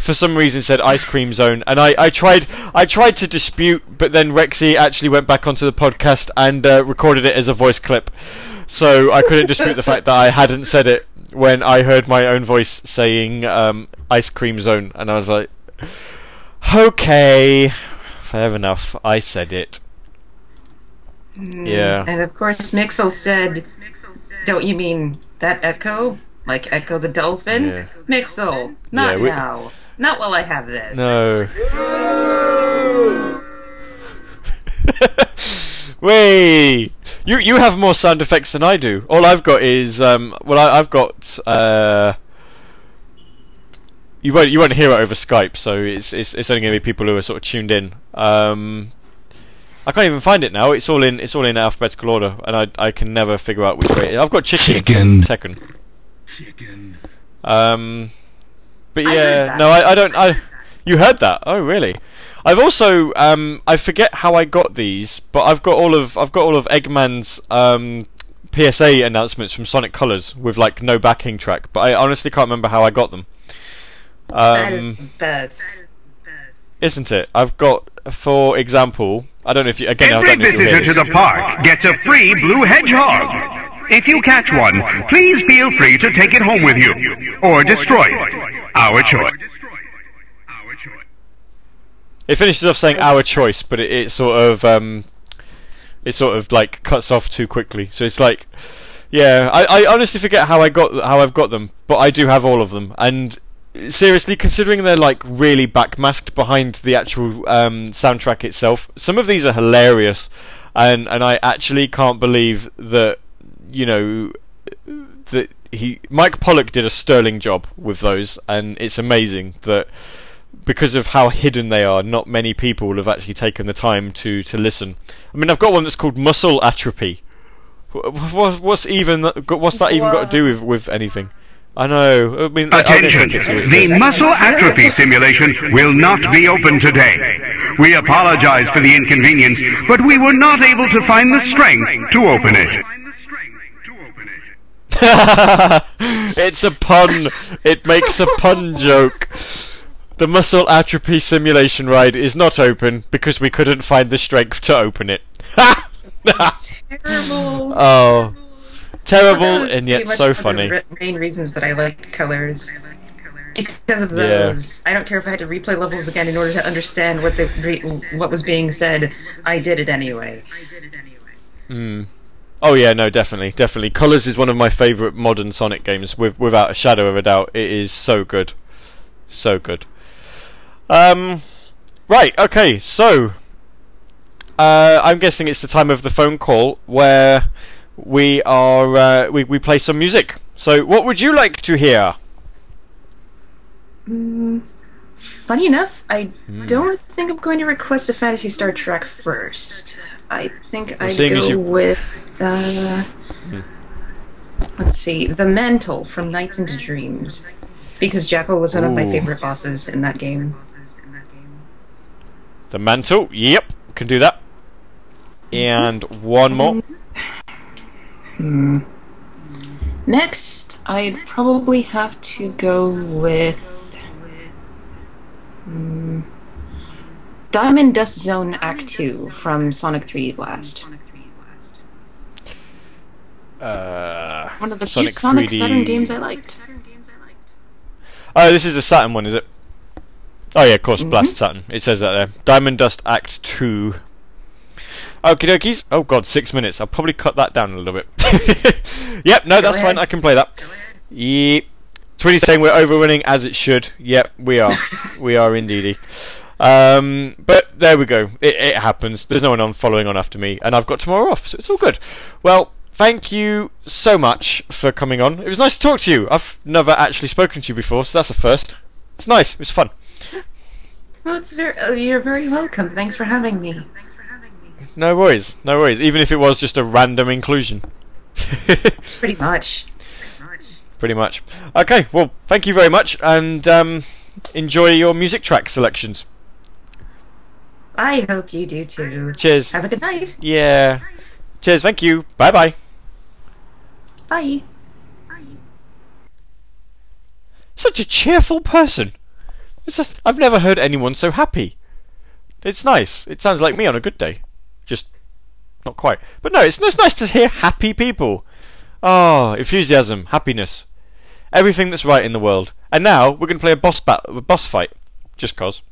For some reason, said ice cream zone, and I, I tried I tried to dispute, but then Rexy actually went back onto the podcast and uh, recorded it as a voice clip, so I couldn't dispute the fact that I hadn't said it when I heard my own voice saying um, ice cream zone, and I was like, okay, fair enough, I said it. Yeah. And of course, Mixel said, Don't you mean that Ecco? Like Ecco the Dolphin? Yeah. Mixel, not Yeah, we- now. Not while I have this. No. Way, you you have more sound effects than I do. All I've got is um, well, I, I've got uh, you won't you won't hear it over Skype, so it's it's, it's only going to be people who are sort of tuned in. Um, I can't even find it now. It's all in it's all in alphabetical order, and I I can never figure out which way. I've got chicken. Chicken. Second. Um, But I heard yeah, that. no, I, I don't. I you heard that? Oh, really? I've also um, I forget how I got these, but I've got all of I've got all of Eggman's um, PSA announcements from Sonic Colors with like no backing track. But I honestly can't remember how I got them. Um, that is the best. isn't it? I've got, for example, I don't know if you again. I Every don't know if you hear visitor to the park gets a free blue hedgehog. If you catch one, please feel free to take it home with you or destroy it. Our choice. It finishes off saying our choice, but it, it sort of um, it sort of like cuts off too quickly. So it's like, yeah, I, I honestly forget how I got how I've got them, but I do have all of them. And seriously, considering they're like really backmasked behind the actual um, soundtrack itself, some of these are hilarious, and and I actually can't believe that you know that he Mike Pollock did a sterling job with those, and it's amazing that because of how hidden they are, not many people have actually taken the time to to listen. I mean, I've got one that's called muscle atrophy. Wh- wh- What's even what's that even got to do with with anything? I know. I mean, Attention, quick to see what it the muscle atrophy simulation will not be open today. We apologize for the inconvenience, but we were not able to find the strength to open it. it's a pun. It makes a pun joke. The muscle atrophy simulation ride is not open because we couldn't find the strength to open it. Terrible. oh, terrible and yet so funny. main reasons that I like colors. Because of Yeah. those, I don't care if I had to replay levels again in order to understand what the re- what was being said. I did it anyway. Mm. Oh yeah, no, definitely, definitely. Colors is one of my favourite modern Sonic games, with, without a shadow of a doubt. It is so good, so good. Um, right, okay, so uh, I'm guessing it's the time of the phone call where we are uh, we we play some music. So, what would you like to hear? Mm, funny enough, I Hmm. don't think I'm going to request a Phantasy Star track first. I think I'd go you- with the. Hmm. let's see, the Mantle from NiGHTS into Dreams, because Jackle was one of my favorite bosses in that game. The mantle. Yep, can do that. And one more. Hmm. Next, I'd probably have to go with hmm, Diamond Dust Zone Act 2 from Sonic 3D Blast. Uh, One of the Sonic few Sonic 3D. Saturn games I liked. Oh, this is the Saturn one, is it? Oh yeah, of course, Mm-hmm. Blast Saturn. It says that there. Diamond Dust Act Two. Okie dokies. Oh god, six minutes. I'll probably cut that down a little bit. yep, no, Go that's fine. I can play that. Yep. Twitty's saying we're overrunning as it should. Yep, we are. we are indeedy. Um, but there we go. It, it happens. There's no one on following on after me, and I've got tomorrow off, so it's all good. Well, thank you so much for coming on. It was nice to talk to you. I've never actually spoken to you before, so that's a first. It's nice. It was fun. Well, it's very, oh, you're very welcome. Thanks for having me. No worries. No worries. Even if it was just a random inclusion. Pretty much. Pretty much. Okay. Well, thank you very much, and um, enjoy your music track selections. I hope you do too. Cheers. Have a good night. Yeah. Cheers. Thank you. Bye bye. Bye. Such a cheerful person. It's just I've never heard anyone so happy. It's nice. It sounds like me on a good day. Just not quite. But no, it's, it's nice to hear happy people. Oh, enthusiasm, happiness, everything that's right in the world. And now we're going to play a boss bat- a boss fight, just cause.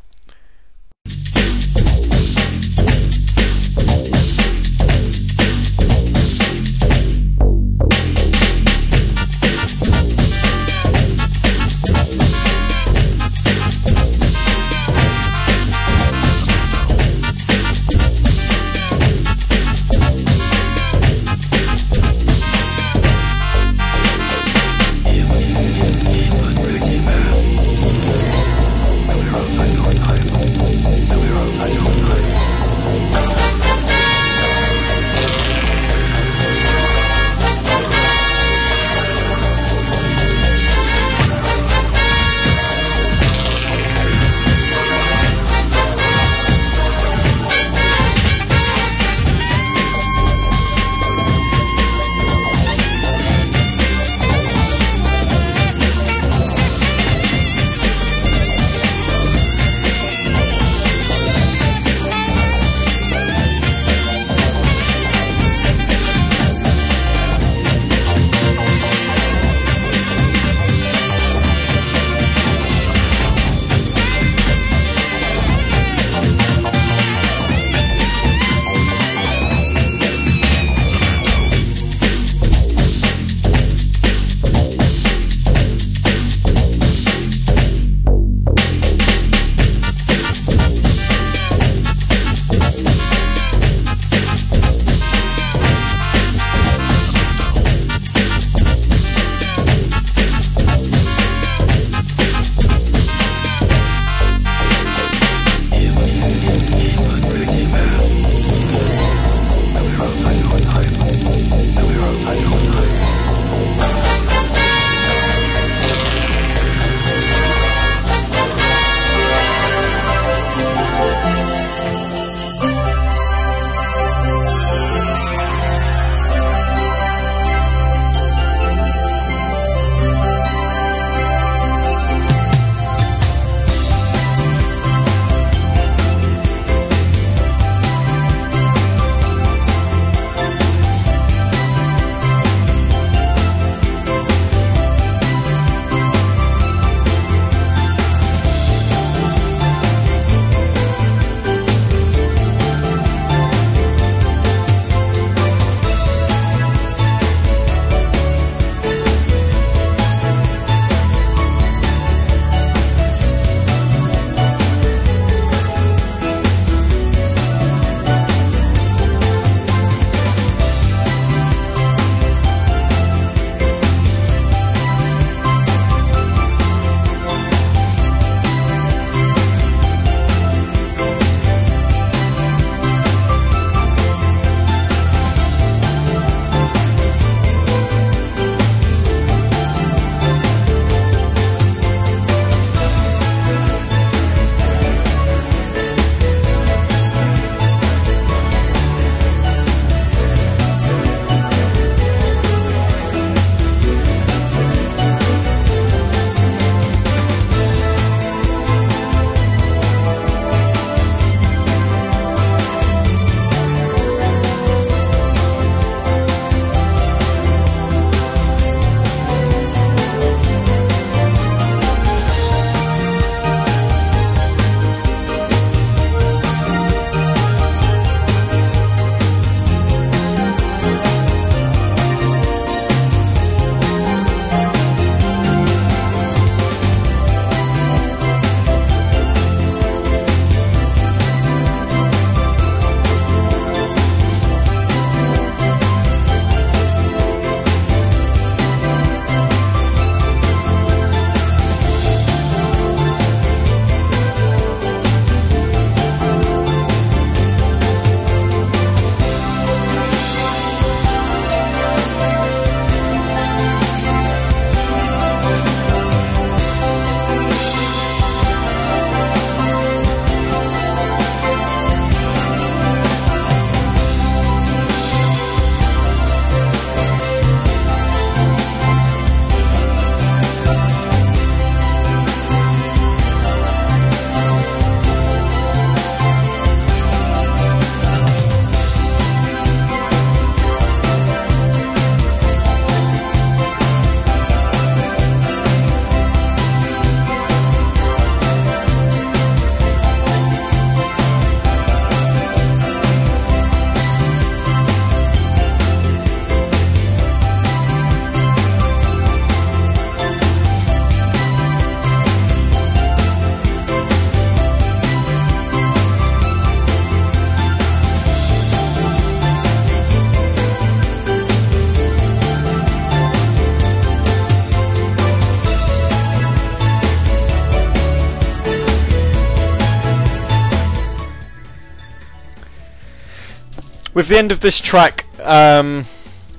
With the end of this track, um,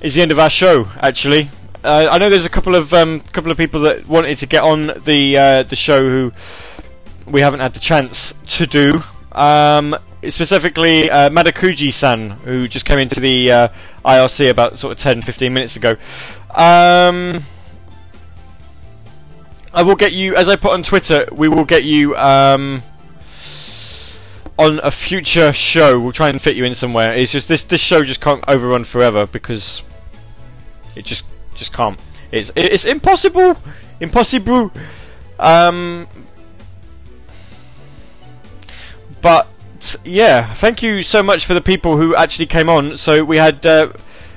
is the end of our show. Actually, uh, I know there's a couple of um, couple of people that wanted to get on the uh, the show who we haven't had the chance to do. Um, specifically, uh, Madakuji-san, who just came into the uh, IRC about sort of 10, 15 minutes ago. Um, I will get you, as I put on Twitter, we will get you um, on a future show. We'll try and fit you in somewhere. It's just this this show just can't overrun forever because it just just can't. It's it's impossible, impossible. Um, but yeah, thank you so much for the people who actually came on. So we had uh,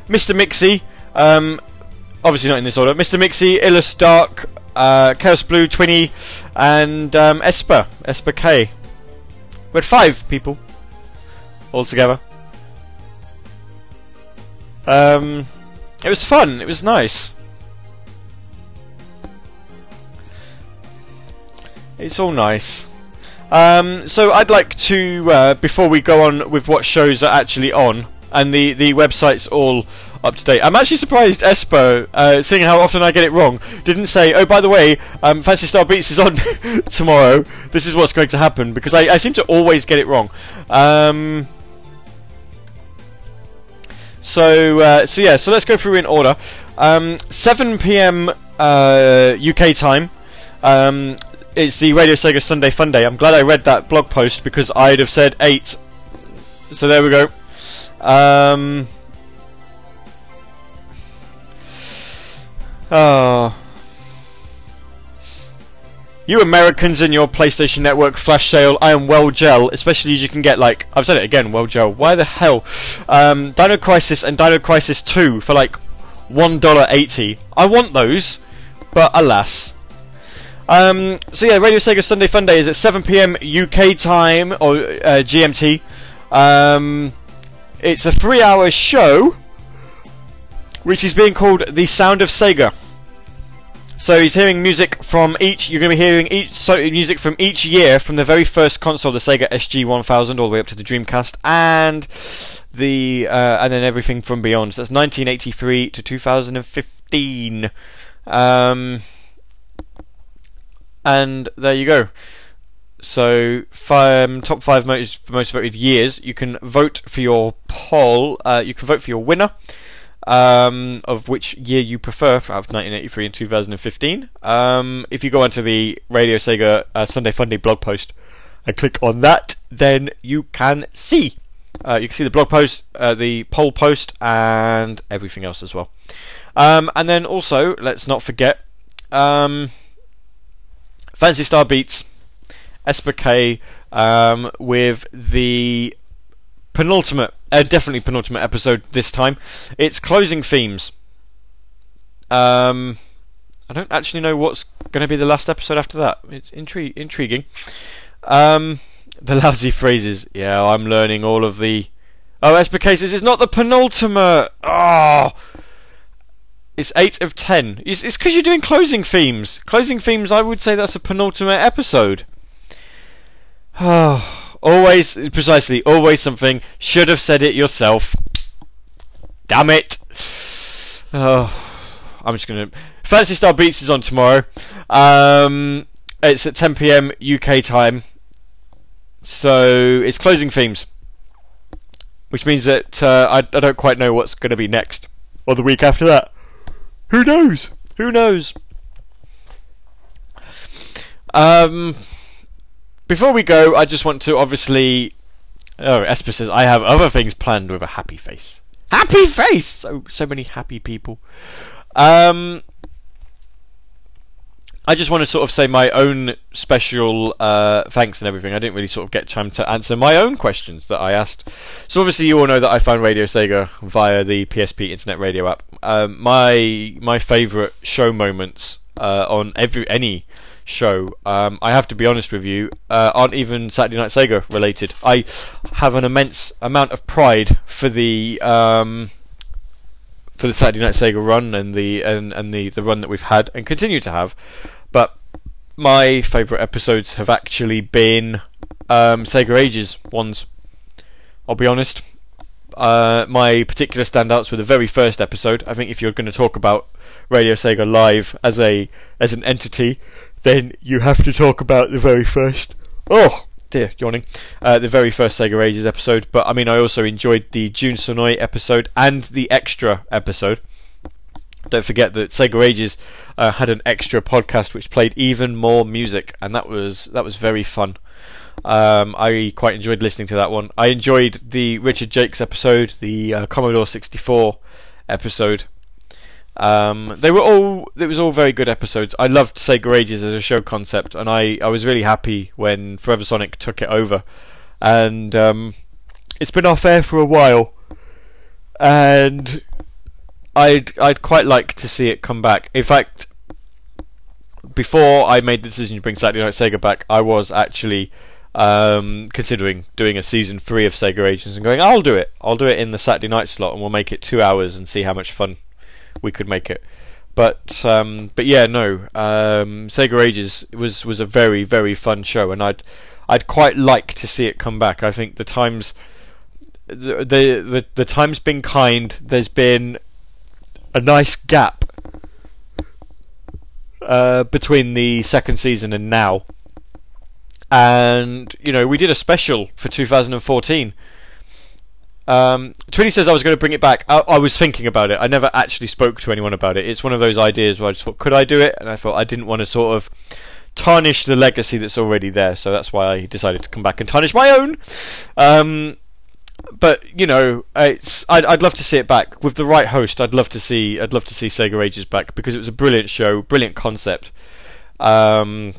Mr. Mixie, um, obviously not in this order. Mr. Mixie, Illus Dark, uh, Chaos Blue, Twinny, and um, Esper, Esper K. We had five people altogether. Um, it was fun. It was nice. It's all nice. Um, so I'd like to, uh, before we go on with what shows are actually on, and the, the website's all up to date. I'm actually surprised Espo, uh, seeing how often I get it wrong, didn't say, oh, by the way, um, Phantasy Star Beats is on tomorrow. This is what's going to happen, because I, I seem to always get it wrong. Um, so, uh, so yeah, so let's go through in order. Um, 7 p.m. Uh, UK time. Um, it's the Radio Sega Sunday Fun Day. I'm glad I read that blog post because I'd have said 8. So there we go. Um, oh. You Americans and your PlayStation Network flash sale, I am well gel, especially as you can get like I've said it again, well gel. Why the hell? Um, Dino Crisis and Dino Crisis 2 for like one dollar eighty. I want those, but alas. Um, so yeah, Radio Sega Sunday Fun Day is at 7 p.m. UK time or uh, GMT. Um, it's a three-hour show, which is being called the Sound of Sega. So he's hearing music from each. You're going to be hearing each so music from each year, from the very first console, the Sega SG 1000, all the way up to the Dreamcast, and the uh, and then everything from beyond. So that's 1983 to 2015. Um, and there you go. So, um, top five most most voted years. You can vote for your poll. Uh, you can vote for your winner um, of which year you prefer out of 1983 and 2015. Um, if you go onto the Radio Sega uh, Sunday Funday blog post and click on that, then you can see. Uh, you can see the blog post, uh, the poll post, and everything else as well. Um, and then also, let's not forget, um, Phantasy Star Beats, Esper K, um, with the penultimate, uh, definitely penultimate episode this time. It's closing themes. Um, I don't actually know what's going to be the last episode after that. It's intri- intriguing. Um, the lousy phrases. Yeah, I'm learning all of the. Oh, Esper cases is not the penultimate. Oh, it's eight of ten. It's because you're doing closing themes. Closing themes. I would say that's a penultimate episode. Oh, always precisely. Always something. Should have said it yourself. Damn it. Oh, I'm just gonna. Phantasy Star Beats is on tomorrow. Um, it's at 10 p.m. UK time. So it's closing themes, which means that uh, I, I don't quite know what's going to be next or the week after that. Who knows? Who knows? Um, before we go, I just want to obviously. Oh, Esper says I have other things planned with a happy face. Happy face. So so many happy people. Um, I just want to sort of say my own special uh, thanks and everything. I didn't really sort of get time to answer my own questions that I asked. So obviously you all know that I found Radio Sega via the PSP Internet Radio app. Um, my my favourite show moments uh, on every any show, um, I have to be honest with you, uh, aren't even Saturday Night Sega related. I have an immense amount of pride for the um, for the Saturday Night Sega run and the and, and the, the run that we've had and continue to have. But my favourite episodes have actually been um, Sega Ages ones. I'll be honest. Uh, my particular standouts were the very first episode. I think if you're going to talk about Radio Sega Live as a as an entity, then you have to talk about the very first. Oh dear, yawning. Uh, the very first Sega Ages episode. But I mean, I also enjoyed the Jun Senoue episode and the extra episode. Don't forget that Sega Ages uh, had an extra podcast which played even more music, and that was that was very fun. Um, I quite enjoyed listening to that one. I enjoyed the Richard Jacques episode, the uh, Commodore 64 episode. Um, they were all it was all very good episodes. I loved Sega Ages as a show concept, and I, I was really happy when Forever Sonic took it over. And um, it's been off air for a while, and I'd I'd quite like to see it come back. In fact, before I made the decision to bring Saturday Night Sega back, I was actually um, considering doing a season three of Sega Ages and going, I'll do it. I'll do it in the Saturday night slot, and we'll make it two hours and see how much fun we could make it. But um, but yeah, no. Um, Sega Ages was was a very very fun show, and I'd I'd quite like to see it come back. I think the times the the the, the time's been kind. There's been a nice gap uh, between the second season and now. And you know, we did a special for 2014. Um, Twitty says I was going to bring it back. I, I was thinking about it. I never actually spoke to anyone about it. It's one of those ideas where I just thought, could I do it? And I thought I didn't want to sort of tarnish the legacy that's already there. So that's why I decided to come back and tarnish my own. Um, but you know, it's I'd I'd love to see it back with the right host. I'd love to see I'd love to see Sega Ages back because it was a brilliant show, brilliant concept. Um,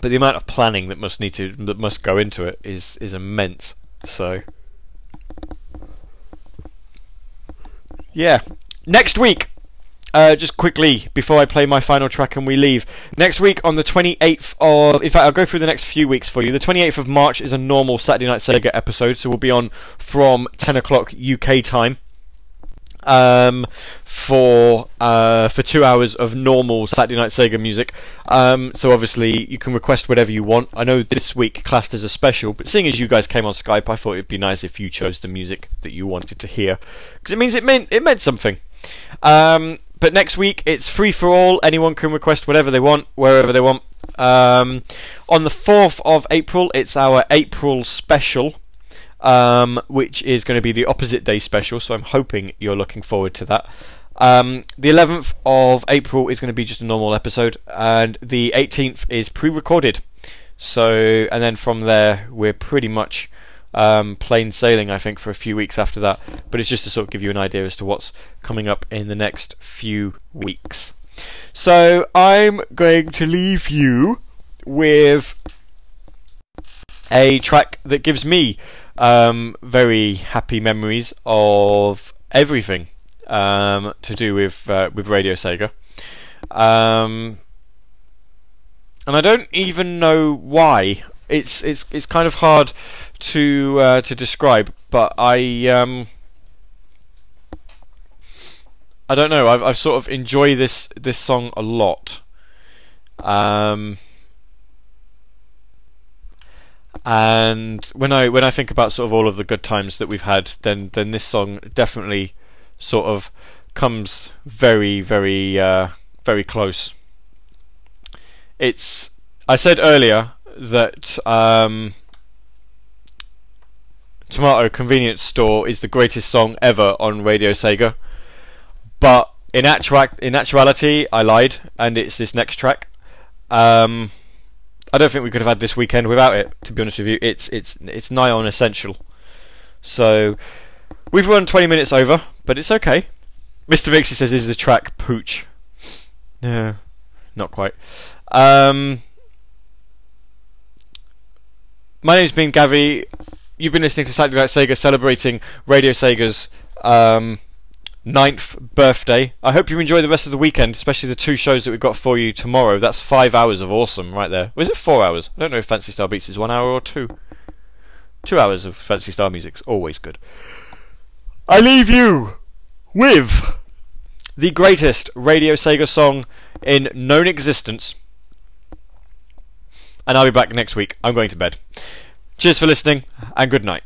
but the amount of planning that must need to that must go into it is is immense. So yeah, next week. Uh, just quickly before I play my final track and we leave. Next week on the 28th of, in fact, I'll go through the next few weeks for you. The 28th of March is a normal Saturday Night Sega episode, so we'll be on from 10 o'clock UK time. Um, for uh, for two hours of normal Saturday Night Sega music. Um, so obviously you can request whatever you want. I know this week classed as a special, but seeing as you guys came on Skype, I thought it'd be nice if you chose the music that you wanted to hear because it means it meant it meant something. Um, but next week it's free for all. Anyone can request whatever they want, wherever they want. Um, on the 4th of April, it's our April special, um, which is going to be the opposite day special. So I'm hoping you're looking forward to that. Um, the 11th of April is going to be just a normal episode, and the 18th is pre-recorded. So, and then from there, we're pretty much um, plain sailing, I think, for a few weeks after that. But it's just to sort of give you an idea as to what's coming up in the next few weeks. So I'm going to leave you with a track that gives me um, very happy memories of everything um, to do with uh, with Radio Sega. Um, and I don't even know why. It's it's it's kind of hard to uh, to describe, but I um I don't know. I've I've sort of enjoyed this this song a lot. Um and when I when I think about sort of all of the good times that we've had, then then this song definitely sort of comes very very uh, very close. It's I said earlier that um, Tomato Convenience Store is the greatest song ever on Radio Sega, but in actual in actuality, I lied, and it's this next track. Um, I don't think we could have had this weekend without it. To be honest with you, it's it's it's nigh on essential. So we've run 20 minutes over, but it's okay. Mr. Mixie says, "Is the track pooch?" Yeah, not quite. Um, my name's been Gavi. You've been listening to Saturday Night Sega celebrating Radio Sega's um, ninth birthday. I hope you enjoy the rest of the weekend, especially the two shows that we've got for you tomorrow. That's five hours of awesome right there. Was it four hours? I don't know if Phantasy Star Beats is one hour or two. Two hours of Phantasy Star music's always good. I leave you with the greatest Radio Sega song in known existence. And I'll be back next week. I'm going to bed. Cheers for listening, and good night.